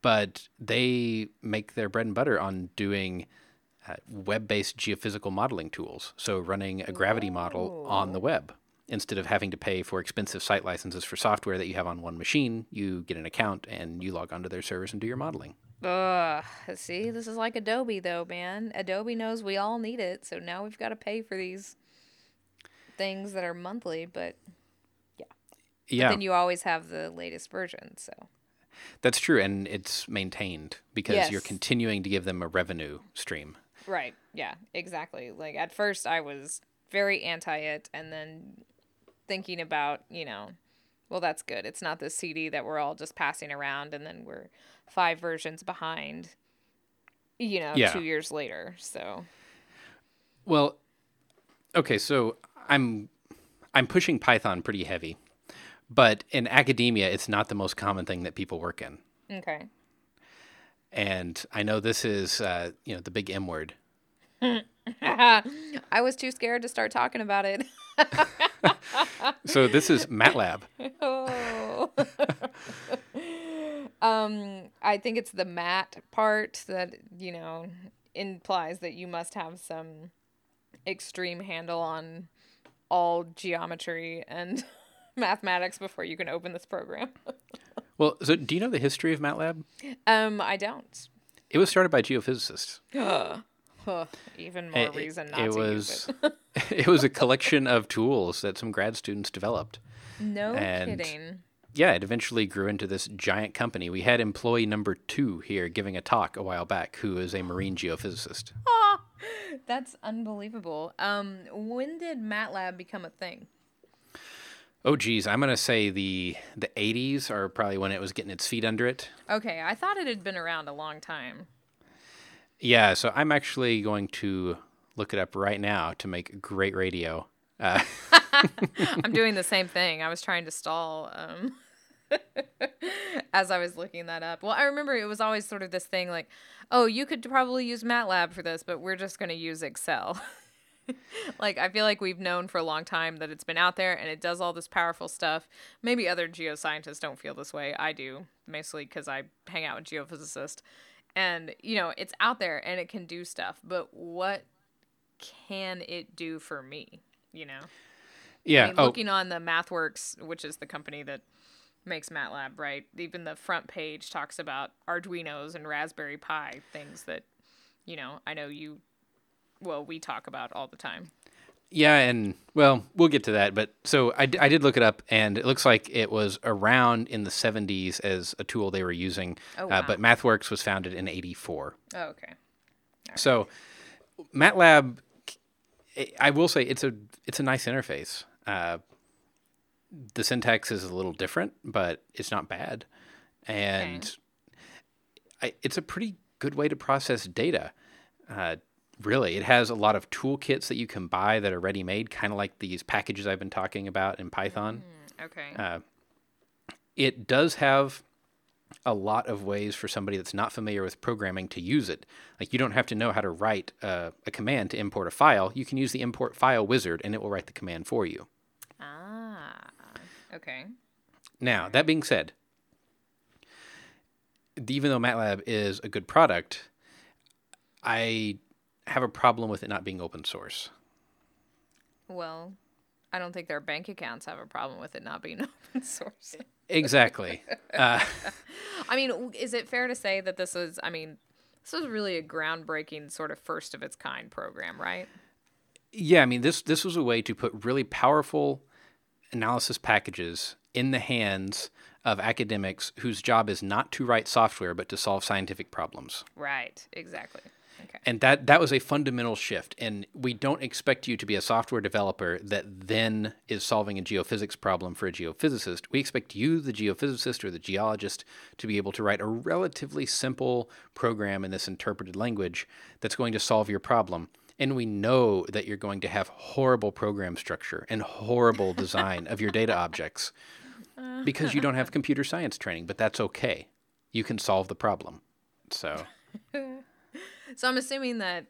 Speaker 2: But they make their bread and butter on doing uh, web based geophysical modeling tools. So running a gravity model on the web. Instead of having to pay for expensive site licenses for software that you have on one machine, you get an account and you log onto their servers and do your modeling.
Speaker 1: Ugh. See, this is like Adobe, though, man. Adobe knows we all need it, so now we've got to pay for these things that are monthly, but
Speaker 2: Yeah. Yeah.
Speaker 1: Then you always have the latest version, so.
Speaker 2: That's true, and it's maintained because you're continuing to give them a revenue stream.
Speaker 1: Right. Yeah, exactly. Like at first I was very anti it and then thinking about, you know, well that's good. It's not the CD that we're all just passing around and then we're five versions behind you know,
Speaker 2: Yeah.
Speaker 1: 2 years later. So,
Speaker 2: Well, okay, so I'm I'm pushing Python pretty heavy, but in academia, it's not the most common thing that people work in,
Speaker 1: okay.
Speaker 2: and I know this is uh, you know the big M word.
Speaker 1: I was too scared to start talking about it.
Speaker 2: So this is MATLAB.
Speaker 1: oh. um, I think it's the mat part that, you know, implies that you must have some extreme handle on all geometry and mathematics before you can open this program.
Speaker 2: Well, so do you know the history of MATLAB?
Speaker 1: um, I don't.
Speaker 2: It was started by geophysicists.
Speaker 1: Even more
Speaker 2: It-
Speaker 1: reason not
Speaker 2: it
Speaker 1: to
Speaker 2: was
Speaker 1: use it.
Speaker 2: it was a collection of tools that some grad students developed.
Speaker 1: no
Speaker 2: and-
Speaker 1: kidding.
Speaker 2: Yeah, it eventually grew into this giant company. We had employee number two here giving a talk a while back, who is a marine geophysicist.
Speaker 1: That's unbelievable. Um, when did MATLAB become a thing?
Speaker 2: Oh, geez, I'm gonna say the the 80s are probably when it was getting its feet under it.
Speaker 1: Okay, I thought it had been around a long time.
Speaker 2: Yeah, so I'm actually going to look it up right now to make great radio. Uh,
Speaker 1: I'm doing the same thing. I was trying to stall um, as I was looking that up. Well, I remember it was always sort of this thing like, oh, you could probably use MATLAB for this, but we're just going to use Excel. like, I feel like we've known for a long time that it's been out there and it does all this powerful stuff. Maybe other geoscientists don't feel this way. I do, mostly because I hang out with geophysicists. And, you know, it's out there and it can do stuff, but what can it do for me? You know?
Speaker 2: yeah.
Speaker 1: I mean,
Speaker 2: oh,
Speaker 1: looking on the MathWorks, which is the company that makes MATLAB, right? Even the front page talks about Arduinos and Raspberry Pi, things that, you know, I know you, well, we talk about all the time.
Speaker 2: Yeah, and well, we'll get to that. But so I, d- I did look it up, and it looks like it was around in the 70s as a tool they were using.
Speaker 1: Oh,
Speaker 2: uh,
Speaker 1: wow.
Speaker 2: but MathWorks was founded in 84.
Speaker 1: Oh, okay.
Speaker 2: So MATLAB, I will say it's a it's a nice interface. Uh, the syntax is a little different, but it's not bad, and I, it's a pretty good way to process data. Uh, really, it has a lot of toolkits that you can buy that are ready made, kind of like these packages I've been talking about in Python.
Speaker 1: Okay.
Speaker 2: Uh, it does have a lot of ways for somebody that's not familiar with programming to use it. Like you don't have to know how to write uh, a command to import a file. You can use the import file wizard and it will write the command for you.
Speaker 1: Okay.
Speaker 2: Now, that being said, even though MATLAB is a good product, I have a problem with it not being open source.
Speaker 1: Well, I don't think their bank accounts have a problem with it not being open source.
Speaker 2: Exactly. uh,
Speaker 1: I mean, is it fair to say that this is, I mean, this was really a groundbreaking sort of first of its kind program, right?
Speaker 2: Yeah, I mean this this was a way to put really powerful analysis packages in the hands of academics whose job is not to write software but to solve scientific problems.
Speaker 1: Right. Exactly. Okay.
Speaker 2: And that that was a fundamental shift and we don't expect you to be a software developer that then is solving a geophysics problem for a geophysicist. We expect you the geophysicist or the geologist to be able to write a relatively simple program in this interpreted language that's going to solve your problem. And we know that you're going to have horrible program structure and horrible design of your data objects uh-huh. because you don't have computer science training, but that's okay. You can solve the problem. So,
Speaker 1: So I'm assuming that.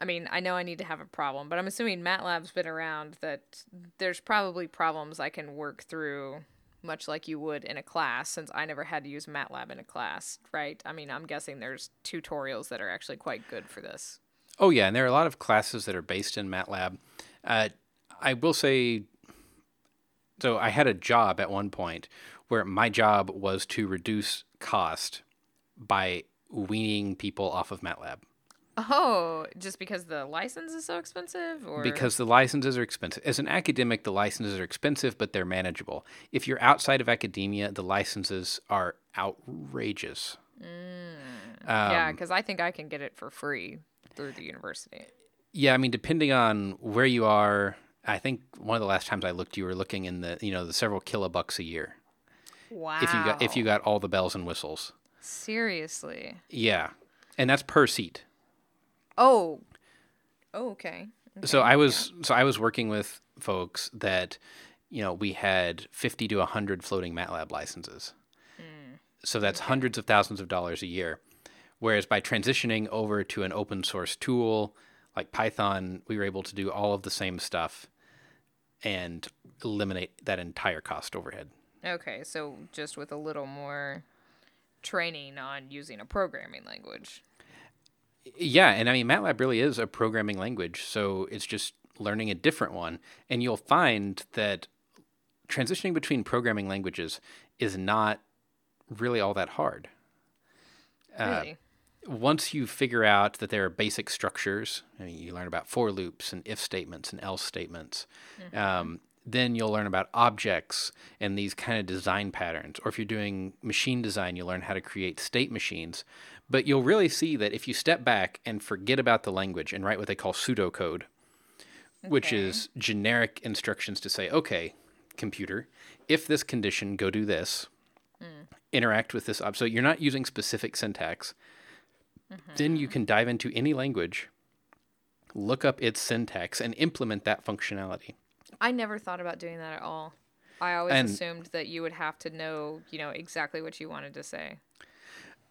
Speaker 1: I mean, I know I need to have a problem, but I'm assuming MATLAB's been around. That there's probably problems I can work through, much like you would in a class, since I never had to use MATLAB in a class, right? I mean, I'm guessing there's tutorials that are actually quite good for this.
Speaker 2: Oh yeah, and there are a lot of classes that are based in MATLAB. Uh, I will say, so I had a job at one point where my job was to reduce cost by weaning people off of MATLAB.
Speaker 1: Oh, just because the license is so expensive, or
Speaker 2: because the licenses are expensive. As an academic, the licenses are expensive, but they're manageable. If you're outside of academia, the licenses are outrageous.
Speaker 1: yeah,
Speaker 2: Um,
Speaker 1: because I think I can get it for free through the university.
Speaker 2: Yeah, I mean, depending on where you are, I think one of the last times I looked, you were looking in the you know the several kilobucks a year
Speaker 1: Wow.
Speaker 2: if you got if you got all the bells and whistles.
Speaker 1: seriously.
Speaker 2: Yeah, and that's per seat.
Speaker 1: Oh. Oh, okay.
Speaker 2: so I was so I was working with folks that you know we had 50 to 100 floating MATLAB licenses. Hmm. So that's hundreds of thousands of dollars a year. Whereas by transitioning over to an open source tool like Python, we were able to do all of the same stuff and eliminate that entire cost overhead.
Speaker 1: Okay, so just with a little more training on using a programming language.
Speaker 2: Yeah, and I mean MATLAB really is a programming language, so it's just learning a different one, and you'll find that transitioning between programming languages is not really all that hard. Uh,
Speaker 1: Really?
Speaker 2: Once you figure out that there are basic structures, I mean, you learn about for loops and if statements and else statements. Um, then you'll learn about objects and these kind of design patterns. Or if you're doing machine design, you'll learn how to create state machines. But you'll really see that if you step back and forget about the language and write what they call pseudocode, which is generic instructions to say, okay, computer, if this condition, go do this, interact with this. Ob- so you're not using specific syntax. Then you can dive into any language, look up its syntax, and implement that functionality.
Speaker 1: I never thought about doing that at all. I always
Speaker 2: And-
Speaker 1: assumed that you would have to know, you know, exactly what you wanted to say.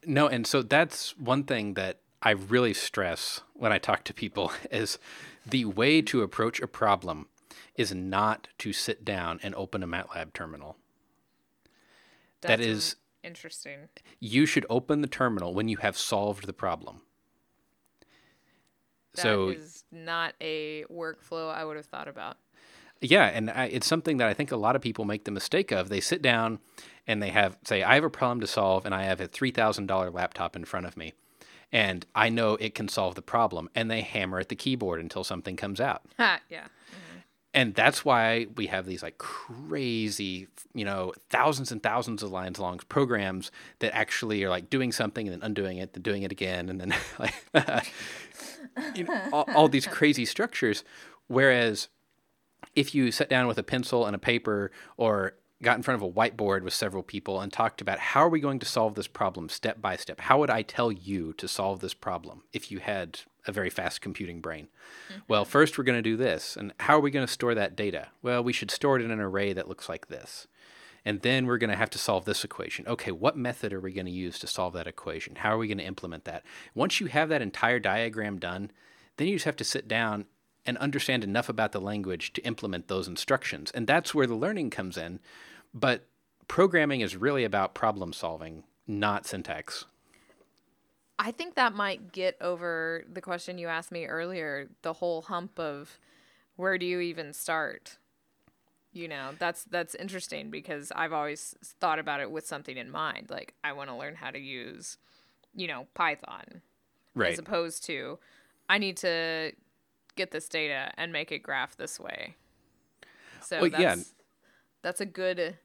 Speaker 2: No, and so that's one thing that I really stress when I talk to people is the way to approach a problem is not to sit down and open a MATLAB terminal. That
Speaker 1: That's
Speaker 2: is-
Speaker 1: interesting.
Speaker 2: You should open the terminal when you have solved the problem.
Speaker 1: That
Speaker 2: so
Speaker 1: is not a workflow I would have thought about.
Speaker 2: Yeah, and I, it's something that I think a lot of people make the mistake of. They sit down and they have say, "I have a problem to solve, and I have a three thousand dollar laptop in front of me," and I know it can solve the problem, and they hammer at the keyboard until something comes out.
Speaker 1: Yeah.
Speaker 2: And that's why we have these like crazy, you know, thousands and thousands of lines long programs that actually are like doing something and then undoing it, then doing it again, and then like you know, all, all these crazy structures. Whereas if you sat down with a pencil and a paper or got in front of a whiteboard with several people and talked about how are we going to solve this problem step by step how would i tell you to solve this problem if you had a very fast computing brain. Mm-hmm. Well first we're going to do this and how are we going to store that data? Well we should store it in an array that looks like this. And then we're going to have to solve this equation. Okay what method are we going to use to solve that equation? How are we going to implement that? Once you have that entire diagram done then you just have to sit down and understand enough about the language to implement those instructions. And that's where the learning comes in. But programming is really about problem solving, not syntax.
Speaker 1: I think that might get over the question you asked me earlier, the whole hump of where do you even start? You know, that's that's interesting because I've always thought about it with something in mind. Like I want to learn how to use, you know, Python.
Speaker 2: Right.
Speaker 1: As opposed to I need to get this data and make it graph this way. So
Speaker 2: Well,
Speaker 1: that's
Speaker 2: yeah.
Speaker 1: that's a good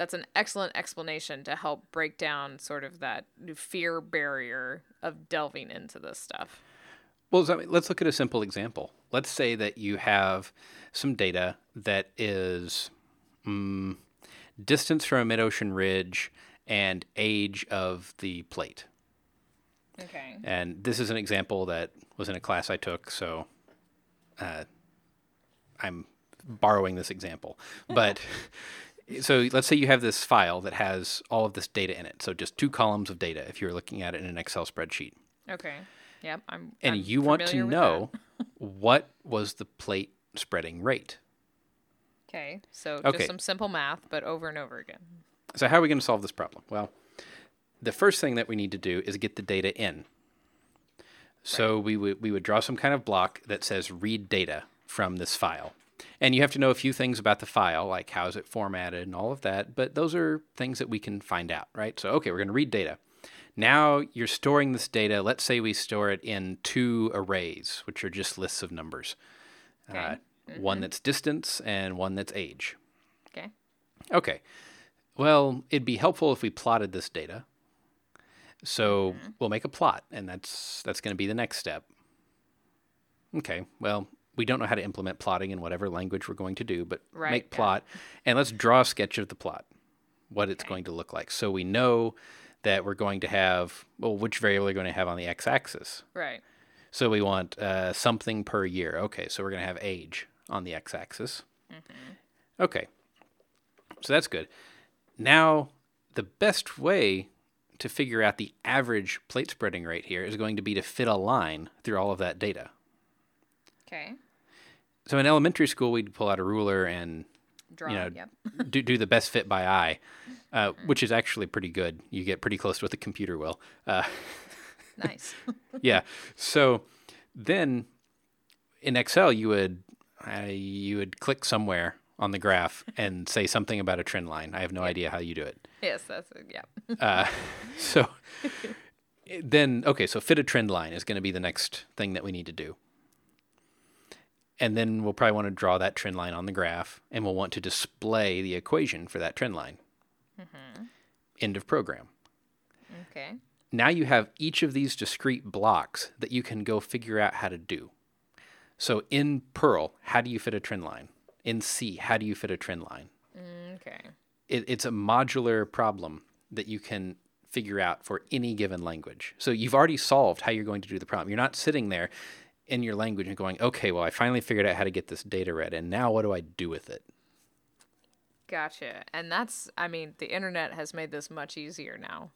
Speaker 1: that's an excellent explanation to help break down sort of that fear barrier of delving into this stuff.
Speaker 2: Well, let's look at a simple example. Let's say that you have some data that is mm, distance from a mid ocean ridge and age of the plate.
Speaker 1: Okay.
Speaker 2: And this is an example that was in a class I took, so uh, I'm borrowing this example. But so let's say you have this file that has all of this data in it. So just two columns of data if you're looking at it in an Excel spreadsheet.
Speaker 1: Okay. Yep. I'm.
Speaker 2: And
Speaker 1: I'm
Speaker 2: you want to know what was the plate spreading rate.
Speaker 1: Okay. So
Speaker 2: Okay.
Speaker 1: just some simple math, but over and over again.
Speaker 2: So how are we going to solve this problem? Well, the first thing that we need to do is get the data in. So we would we would draw some kind of block that says read data from this file. And you have to know a few things about the file, like how is it formatted and all of that, but those are things that we can find out, right? So okay, we're going to read data. Now you're storing this data. Let's say we store it in two arrays, which are just lists of numbers. Uh, One that's distance and one that's age.
Speaker 1: Okay.
Speaker 2: Okay. Well, it'd be helpful if we plotted this data. So we'll make a plot, and that's that's going to be the next step. Okay. Well, we don't know how to implement plotting in whatever language we're going to do, but
Speaker 1: Right,
Speaker 2: make
Speaker 1: yeah.
Speaker 2: plot, and let's draw a sketch of the plot, what it's going to look like. So we know that we're going to have well, which variable we're going to have on the x-axis.
Speaker 1: Right.
Speaker 2: So we want uh, something per year. Okay, so we're going to have age on the x axis. Okay, so that's good. Now, the best way to figure out the average plate spreading rate here is going to be to fit a line through all of that data.
Speaker 1: Okay.
Speaker 2: So in elementary school, we'd pull out a ruler and
Speaker 1: Draw.
Speaker 2: you know,
Speaker 1: yep.
Speaker 2: do, do the best fit by eye, uh, which is actually pretty good. You get pretty close to what the computer will. Uh,
Speaker 1: Nice.
Speaker 2: yeah. So then in Excel, you would uh, you would click somewhere on the graph and say something about a trend line. I have no idea how you do it.
Speaker 1: yes, that's it. Yeah.
Speaker 2: Uh, so then, okay, so fit a trend line is going to be the next thing that we need to do. And then we'll probably want to draw that trend line on the graph, and we'll want to display the equation for that trend line. Mm-hmm. End of program.
Speaker 1: Okay.
Speaker 2: now you have each of these discrete blocks that you can go figure out how to do. So in Perl, how do you fit a trend line? In C, how do you fit a trend line?
Speaker 1: Mm, okay.
Speaker 2: It, it's a modular problem that you can figure out for any given language. So you've already solved how you're going to do the problem. You're not sitting there in your language and going, okay, well, I finally figured out how to get this data read, and now what do I do with it?
Speaker 1: Gotcha. And that's, I mean, the internet has made this much easier now.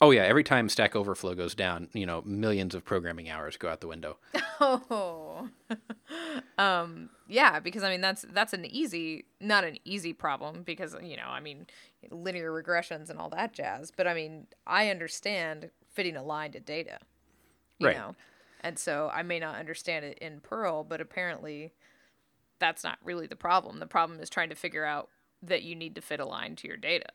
Speaker 2: Oh yeah, every time Stack Overflow goes down, you know, millions of programming hours go out the window.
Speaker 1: Oh. um yeah, because I mean that's that's an easy not an easy problem because you know, I mean linear regressions and all that jazz, but I mean, I understand fitting a line to data. You
Speaker 2: Right.
Speaker 1: know. And so I may not understand it in Perl, but apparently that's not really the problem. The problem is trying to figure out that you need to fit a line to your data.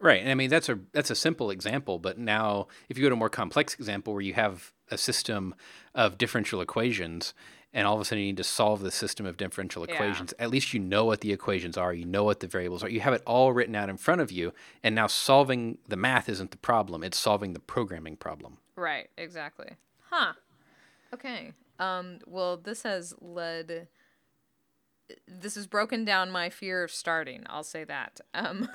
Speaker 2: Right. And I mean that's a that's a simple example, but now if you go to a more complex example where you have a system of differential equations and all of a sudden you need to solve the system of differential
Speaker 1: Yeah.
Speaker 2: equations, at least you know what the equations are, you know what the variables are. You have it all written out in front of you, and now solving the math isn't the problem, it's solving the programming problem.
Speaker 1: Right, exactly. Huh. Okay. Um, well, this has led. This has broken down my fear of starting. I'll say that. Um,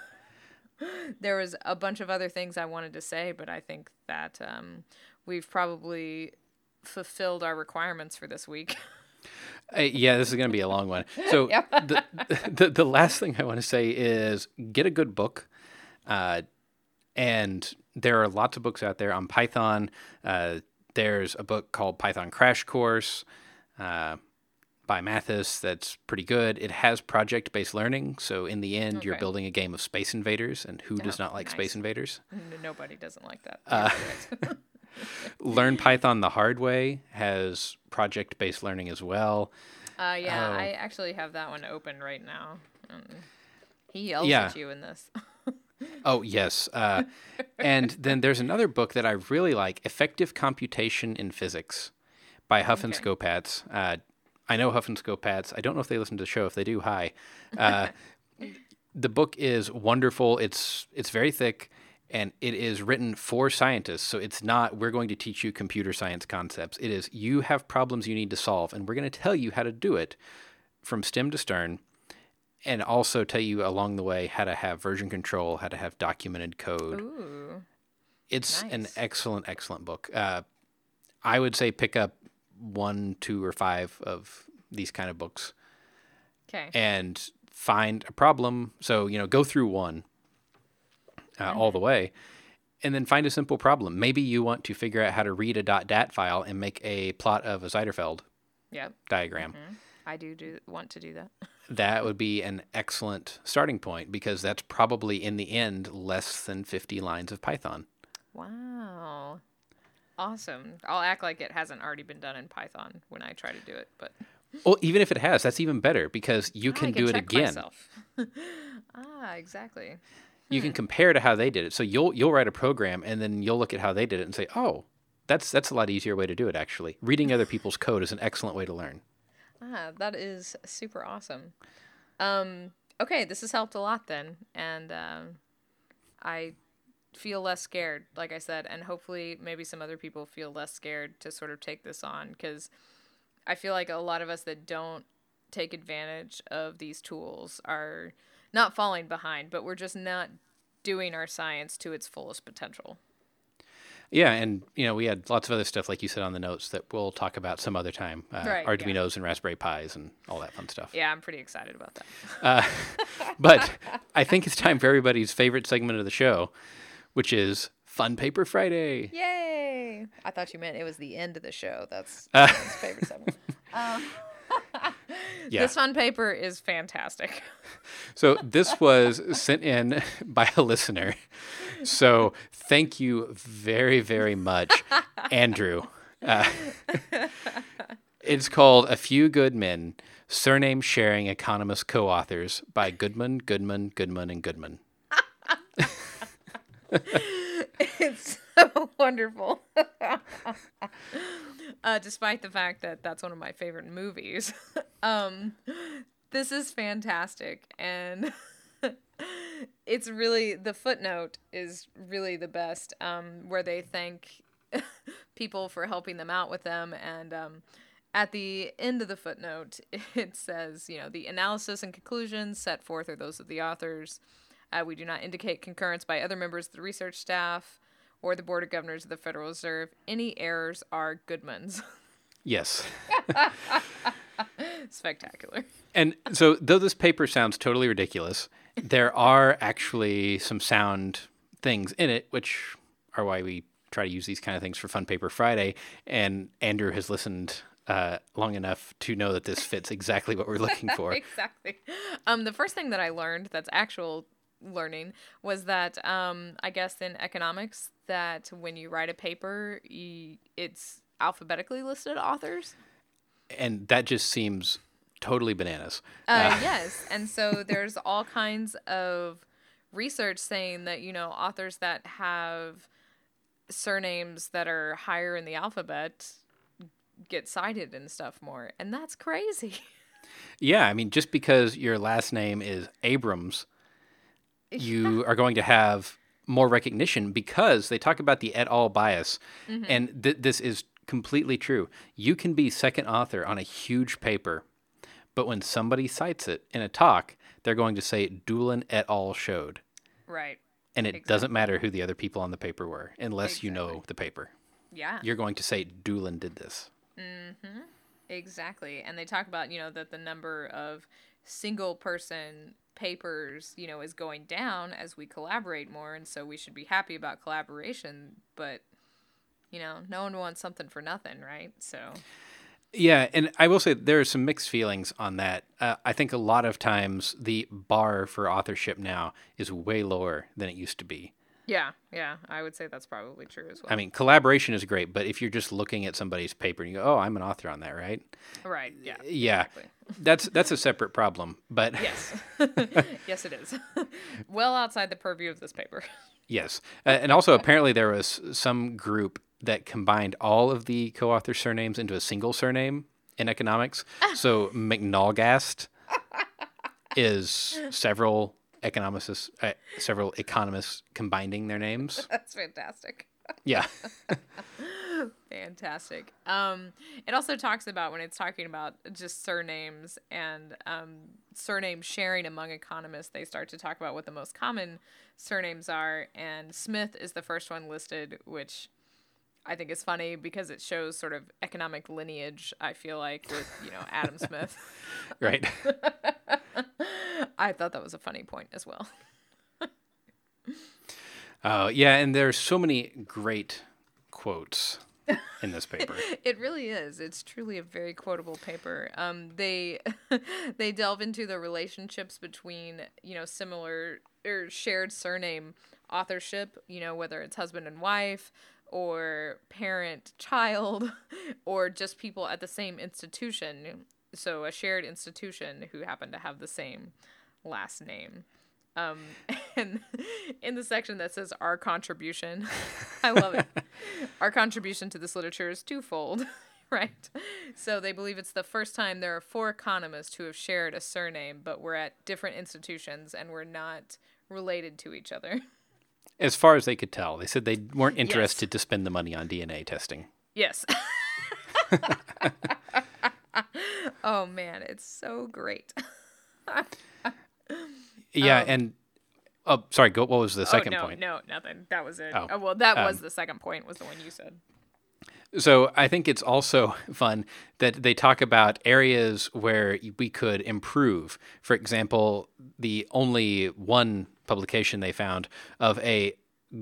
Speaker 1: there was a bunch of other things I wanted to say, but I think that um, we've probably fulfilled our requirements for this week.
Speaker 2: Uh, yeah, this is going to be a long one. So the, the the last thing I want to say is get a good book, uh, and there are lots of books out there on Python. Uh, there's a book called Python Crash Course uh, by Matthes that's pretty good. It has project based learning, so in the end, you're building a game of Space Invaders, and who does
Speaker 1: Oh,
Speaker 2: not like
Speaker 1: nice.
Speaker 2: Space Invaders?
Speaker 1: Nobody doesn't like that.
Speaker 2: Uh, Learn Python the Hard Way has project based learning as well.
Speaker 1: uh, yeah
Speaker 2: Oh.
Speaker 1: I actually have that one open right now. Um, he yells
Speaker 2: Yeah.
Speaker 1: at you in this.
Speaker 2: Oh yes, uh, and then there's another book that I really like, "Effective Computation in Physics" by Huff and
Speaker 1: Okay.
Speaker 2: Scopatz. Uh, I know Huff and Scopatz. I don't know if they listen to the show. If they do, hi. Uh, the book is wonderful. It's it's very thick, and it is written for scientists. So it's not we're going to teach you computer science concepts. It is you have problems you need to solve, and we're going to tell you how to do it from stem to stern and also tell you along the way how to have version control, how to have documented code.
Speaker 1: Ooh.
Speaker 2: It's an excellent, excellent book. Uh, I would say pick up one, two, or five of these kind of books
Speaker 1: Okay.
Speaker 2: and find a problem. So, you know, go through one uh, all the way and then find a simple problem. Maybe you want to figure out how to read a .dat file and make a plot of a Zijderveld
Speaker 1: Yep.
Speaker 2: diagram.
Speaker 1: I do do want to do that.
Speaker 2: that would be an excellent starting point because that's probably in the end less than 50 lines of Python.
Speaker 1: Wow. Awesome. I'll act like it hasn't already been done in Python when I try to do it, but
Speaker 2: Well, even if it has, that's even better because you
Speaker 1: Ah, I
Speaker 2: can do it again.
Speaker 1: ah, exactly.
Speaker 2: You can compare to how they did it. So you'll you'll write a program and then you'll look at how they did it and say, "Oh, that's that's a lot easier way to do it actually." Reading other people's code is an excellent way to learn.
Speaker 1: Ah, that is super awesome. Um, okay, this has helped a lot then, and um, I feel less scared, like I said, and hopefully maybe some other people feel less scared to sort of take this on because I feel like a lot of us that don't take advantage of these tools are not falling behind, but we're just not doing our science to its fullest potential.
Speaker 2: Yeah, and you know, we had lots of other stuff like you said on the notes that we'll talk about some other time. Uh,
Speaker 1: Right, yeah.
Speaker 2: Arduinos and Raspberry Pis and all that fun stuff.
Speaker 1: Yeah, I'm pretty excited about that.
Speaker 2: Uh, but I think it's time for everybody's favorite segment of the show, which is Fun Paper Friday.
Speaker 1: Yay! I thought you meant it was the end of the show. That's
Speaker 2: Uh,
Speaker 1: favorite segment. Um,
Speaker 2: Yeah.
Speaker 1: This fun paper is fantastic.
Speaker 2: So this was sent in by a listener. So thank you very, very much, Andrew. Uh, it's called A Few Good Men, Surname Sharing Economist Co-Authors by Goodman, Goodman, Goodman, and Goodman.
Speaker 1: it's so wonderful. uh, despite the fact that that's one of my favorite movies. um, this is fantastic. And it's really, the footnote is really the best, um, where they thank people for helping them out with them. And um, at the end of the footnote, it says, you know, the analysis and conclusions set forth are those of the authors. Uh, we do not indicate concurrence by other members of the research staff or the Board of Governors of the Federal Reserve. Any errors are Goodman's.
Speaker 2: Yes.
Speaker 1: Spectacular.
Speaker 2: And so, though this paper sounds totally ridiculous, there are actually some sound things in it, which are why we try to use these kind of things for Fun Paper Friday. And Andrew has listened uh, long enough to know that this fits exactly what we're looking for.
Speaker 1: exactly. Um, the first thing that I learned that's actual learning was that um, I guess in economics that when you write a paper, you, it's alphabetically listed authors.
Speaker 2: And that just seems totally bananas.
Speaker 1: Uh, yes, and so there's all kinds of research saying that you know authors that have surnames that are higher in the alphabet get cited and stuff more, and that's crazy.
Speaker 2: Yeah, I mean, just because your last name is Abrams, you are going to have more recognition because they talk about the et al. bias, and th- this is completely true. You can be second author on a huge paper, but when somebody cites it in a talk, they're going to say Doolin et al. showed,
Speaker 1: right.
Speaker 2: and it doesn't matter who the other people on the paper were, unless you know the paper.
Speaker 1: Yeah.
Speaker 2: You're going to say Doolin did this. Mm-hmm.
Speaker 1: Exactly. And they talk about, you know, that the number of single person papers, you know, is going down as we collaborate more. And so we should be happy about collaboration. But, you know, no one wants something for nothing, right? So,
Speaker 2: Yeah, and I will say there are some mixed feelings on that. Uh, I think a lot of times the bar for authorship now is way lower than it used to be.
Speaker 1: yeah, yeah, I would say that's probably true as well.
Speaker 2: I mean, collaboration is great, but if you're just looking at somebody's paper and you go, "Oh, I'm an author on that," right?
Speaker 1: right. Yeah.
Speaker 2: Yeah,
Speaker 1: Exactly.
Speaker 2: that's that's a separate problem. But
Speaker 1: Yes. yes, it is. well outside the purview of this paper.
Speaker 2: yes, uh, and also apparently there was some group that combined all of the co-author surnames into a single surname in economics. so McNollgast is several economists, uh, several economists combining their names.
Speaker 1: that's fantastic.
Speaker 2: Yeah,
Speaker 1: Fantastic. Um, it also talks about when it's talking about just surnames and um, surname sharing among economists, they start to talk about what the most common surnames are. And Smith is the first one listed, which I think is funny because it shows sort of economic lineage, I feel like, with, you know, Adam Smith.
Speaker 2: right.
Speaker 1: I thought that was a funny point as well.
Speaker 2: Uh, yeah, and there's so many great quotes in this paper.
Speaker 1: It really is. It's truly a very quotable paper. Um, they they delve into the relationships between you know similar or shared surname authorship. You know whether it's husband and wife or parent child or just people at the same institution. So a shared institution who happen to have the same last name. Um, and in the section that says our contribution, I love it. Our contribution to this literature is twofold, right? So they believe it's the first time there are four economists who have shared a surname, but we're at different institutions and we're not related to each other.
Speaker 2: As far as they could tell, they said they weren't interested to spend the money on DNA testing.
Speaker 1: Yes. oh man, it's so great.
Speaker 2: Yeah, and oh, sorry. Go. What was the second
Speaker 1: oh, no,
Speaker 2: point?
Speaker 1: No, nothing. That was it.
Speaker 2: Oh,
Speaker 1: Oh, well, that was
Speaker 2: um,
Speaker 1: the second point. Was the one you said.
Speaker 2: So I think it's also fun that they talk about areas where we could improve. For example, the only one publication they found of a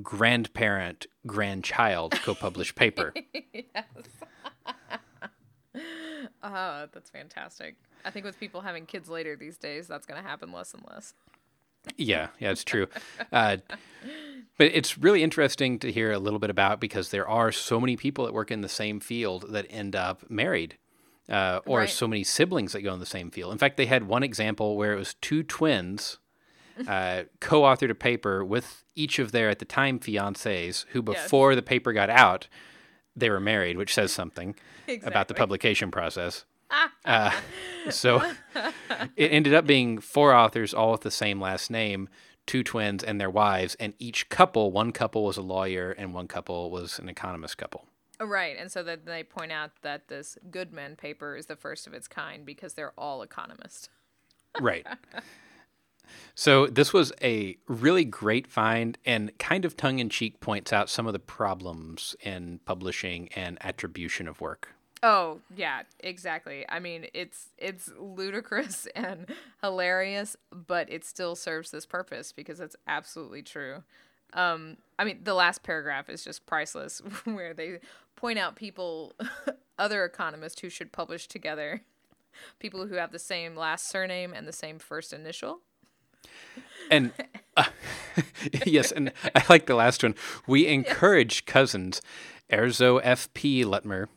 Speaker 2: grandparent grandchild co-published paper. Yes.
Speaker 1: oh, that's fantastic. I think with people having kids later these days, that's going to happen less and less.
Speaker 2: Yeah, yeah, it's true. Uh, but it's really interesting to hear a little bit about because there are so many people that work in the same field that end up married, uh, or
Speaker 1: Right.
Speaker 2: so many siblings that go in the same field. In fact, they had one example where it was two twins uh, co-authored a paper with each of their at the time fiancés, who
Speaker 1: Yes.
Speaker 2: before the paper got out, they were married, which says something about the publication process. Uh, so it ended up being four authors, all with the same last name, two twins and their wives, and each couple, one couple was a lawyer and one couple was an economist couple.
Speaker 1: Right, and so that they point out that this Goodman paper is the first of its kind because they're all economists.
Speaker 2: Right. So this was a really great find and kind of tongue in cheek points out some of the problems in publishing and attribution of work.
Speaker 1: Oh, yeah, exactly. I mean, it's it's ludicrous and hilarious, but it still serves this purpose because it's absolutely true. Um, I mean, the last paragraph is just priceless, where they point out people, other economists who should publish together, people who have the same last surname and the same first initial.
Speaker 2: And uh, yes, and I like the last one. We encourage cousins Erzo F.P. Luttmer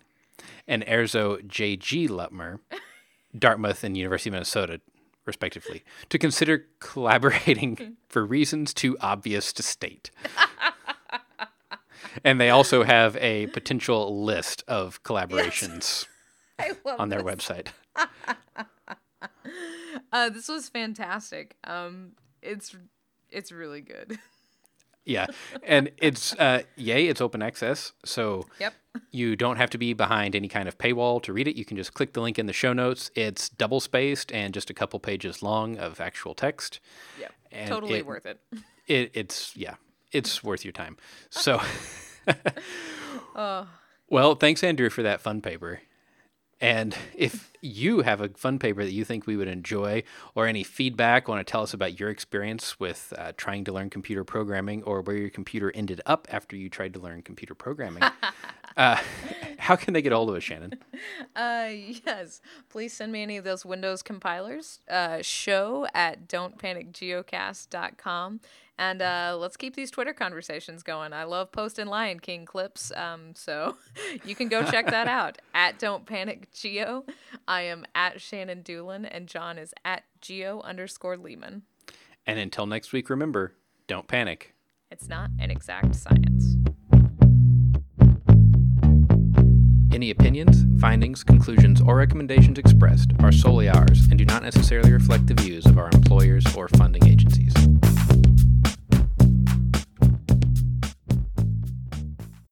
Speaker 2: and Erzo J.G. Luttmer, Dartmouth and University of Minnesota, respectively, to consider collaborating for reasons too obvious to state. and they also have a potential list of collaborations
Speaker 1: love
Speaker 2: on their
Speaker 1: this.
Speaker 2: website.
Speaker 1: Uh, this was fantastic. Um, it's it's really good.
Speaker 2: Yeah, and it's uh, yay, it's open access, so
Speaker 1: Yep.
Speaker 2: you don't have to be behind any kind of paywall to read it. You can just click the link in the show notes. It's double spaced and just a couple pages long of actual text.
Speaker 1: Yep.
Speaker 2: And
Speaker 1: totally
Speaker 2: it-
Speaker 1: worth it.
Speaker 2: It, it's yeah, it's worth your time. So,
Speaker 1: Oh,
Speaker 2: well, thanks Andrew for that fun paper. And if you have a fun paper that you think we would enjoy, or any feedback, want to tell us about your experience with uh, trying to learn computer programming, or where your computer ended up after you tried to learn computer programming, uh, how can they get a hold of us, Shannon?
Speaker 1: Uh, yes. Please send me any of those Windows compilers. Uh, show at don'tpanicgeocast.com. And uh, let's keep these Twitter conversations going. I love posting Lion King clips. Um, so you can go check that out at Don't Panic Geo. I am at Shannon Dulin, and John is at Geo underscore Leeman.
Speaker 2: And until next week, remember, don't panic.
Speaker 1: It's not an exact science.
Speaker 2: Any opinions, findings, conclusions, or recommendations expressed are solely ours and do not necessarily reflect the views of our employers or funding agencies.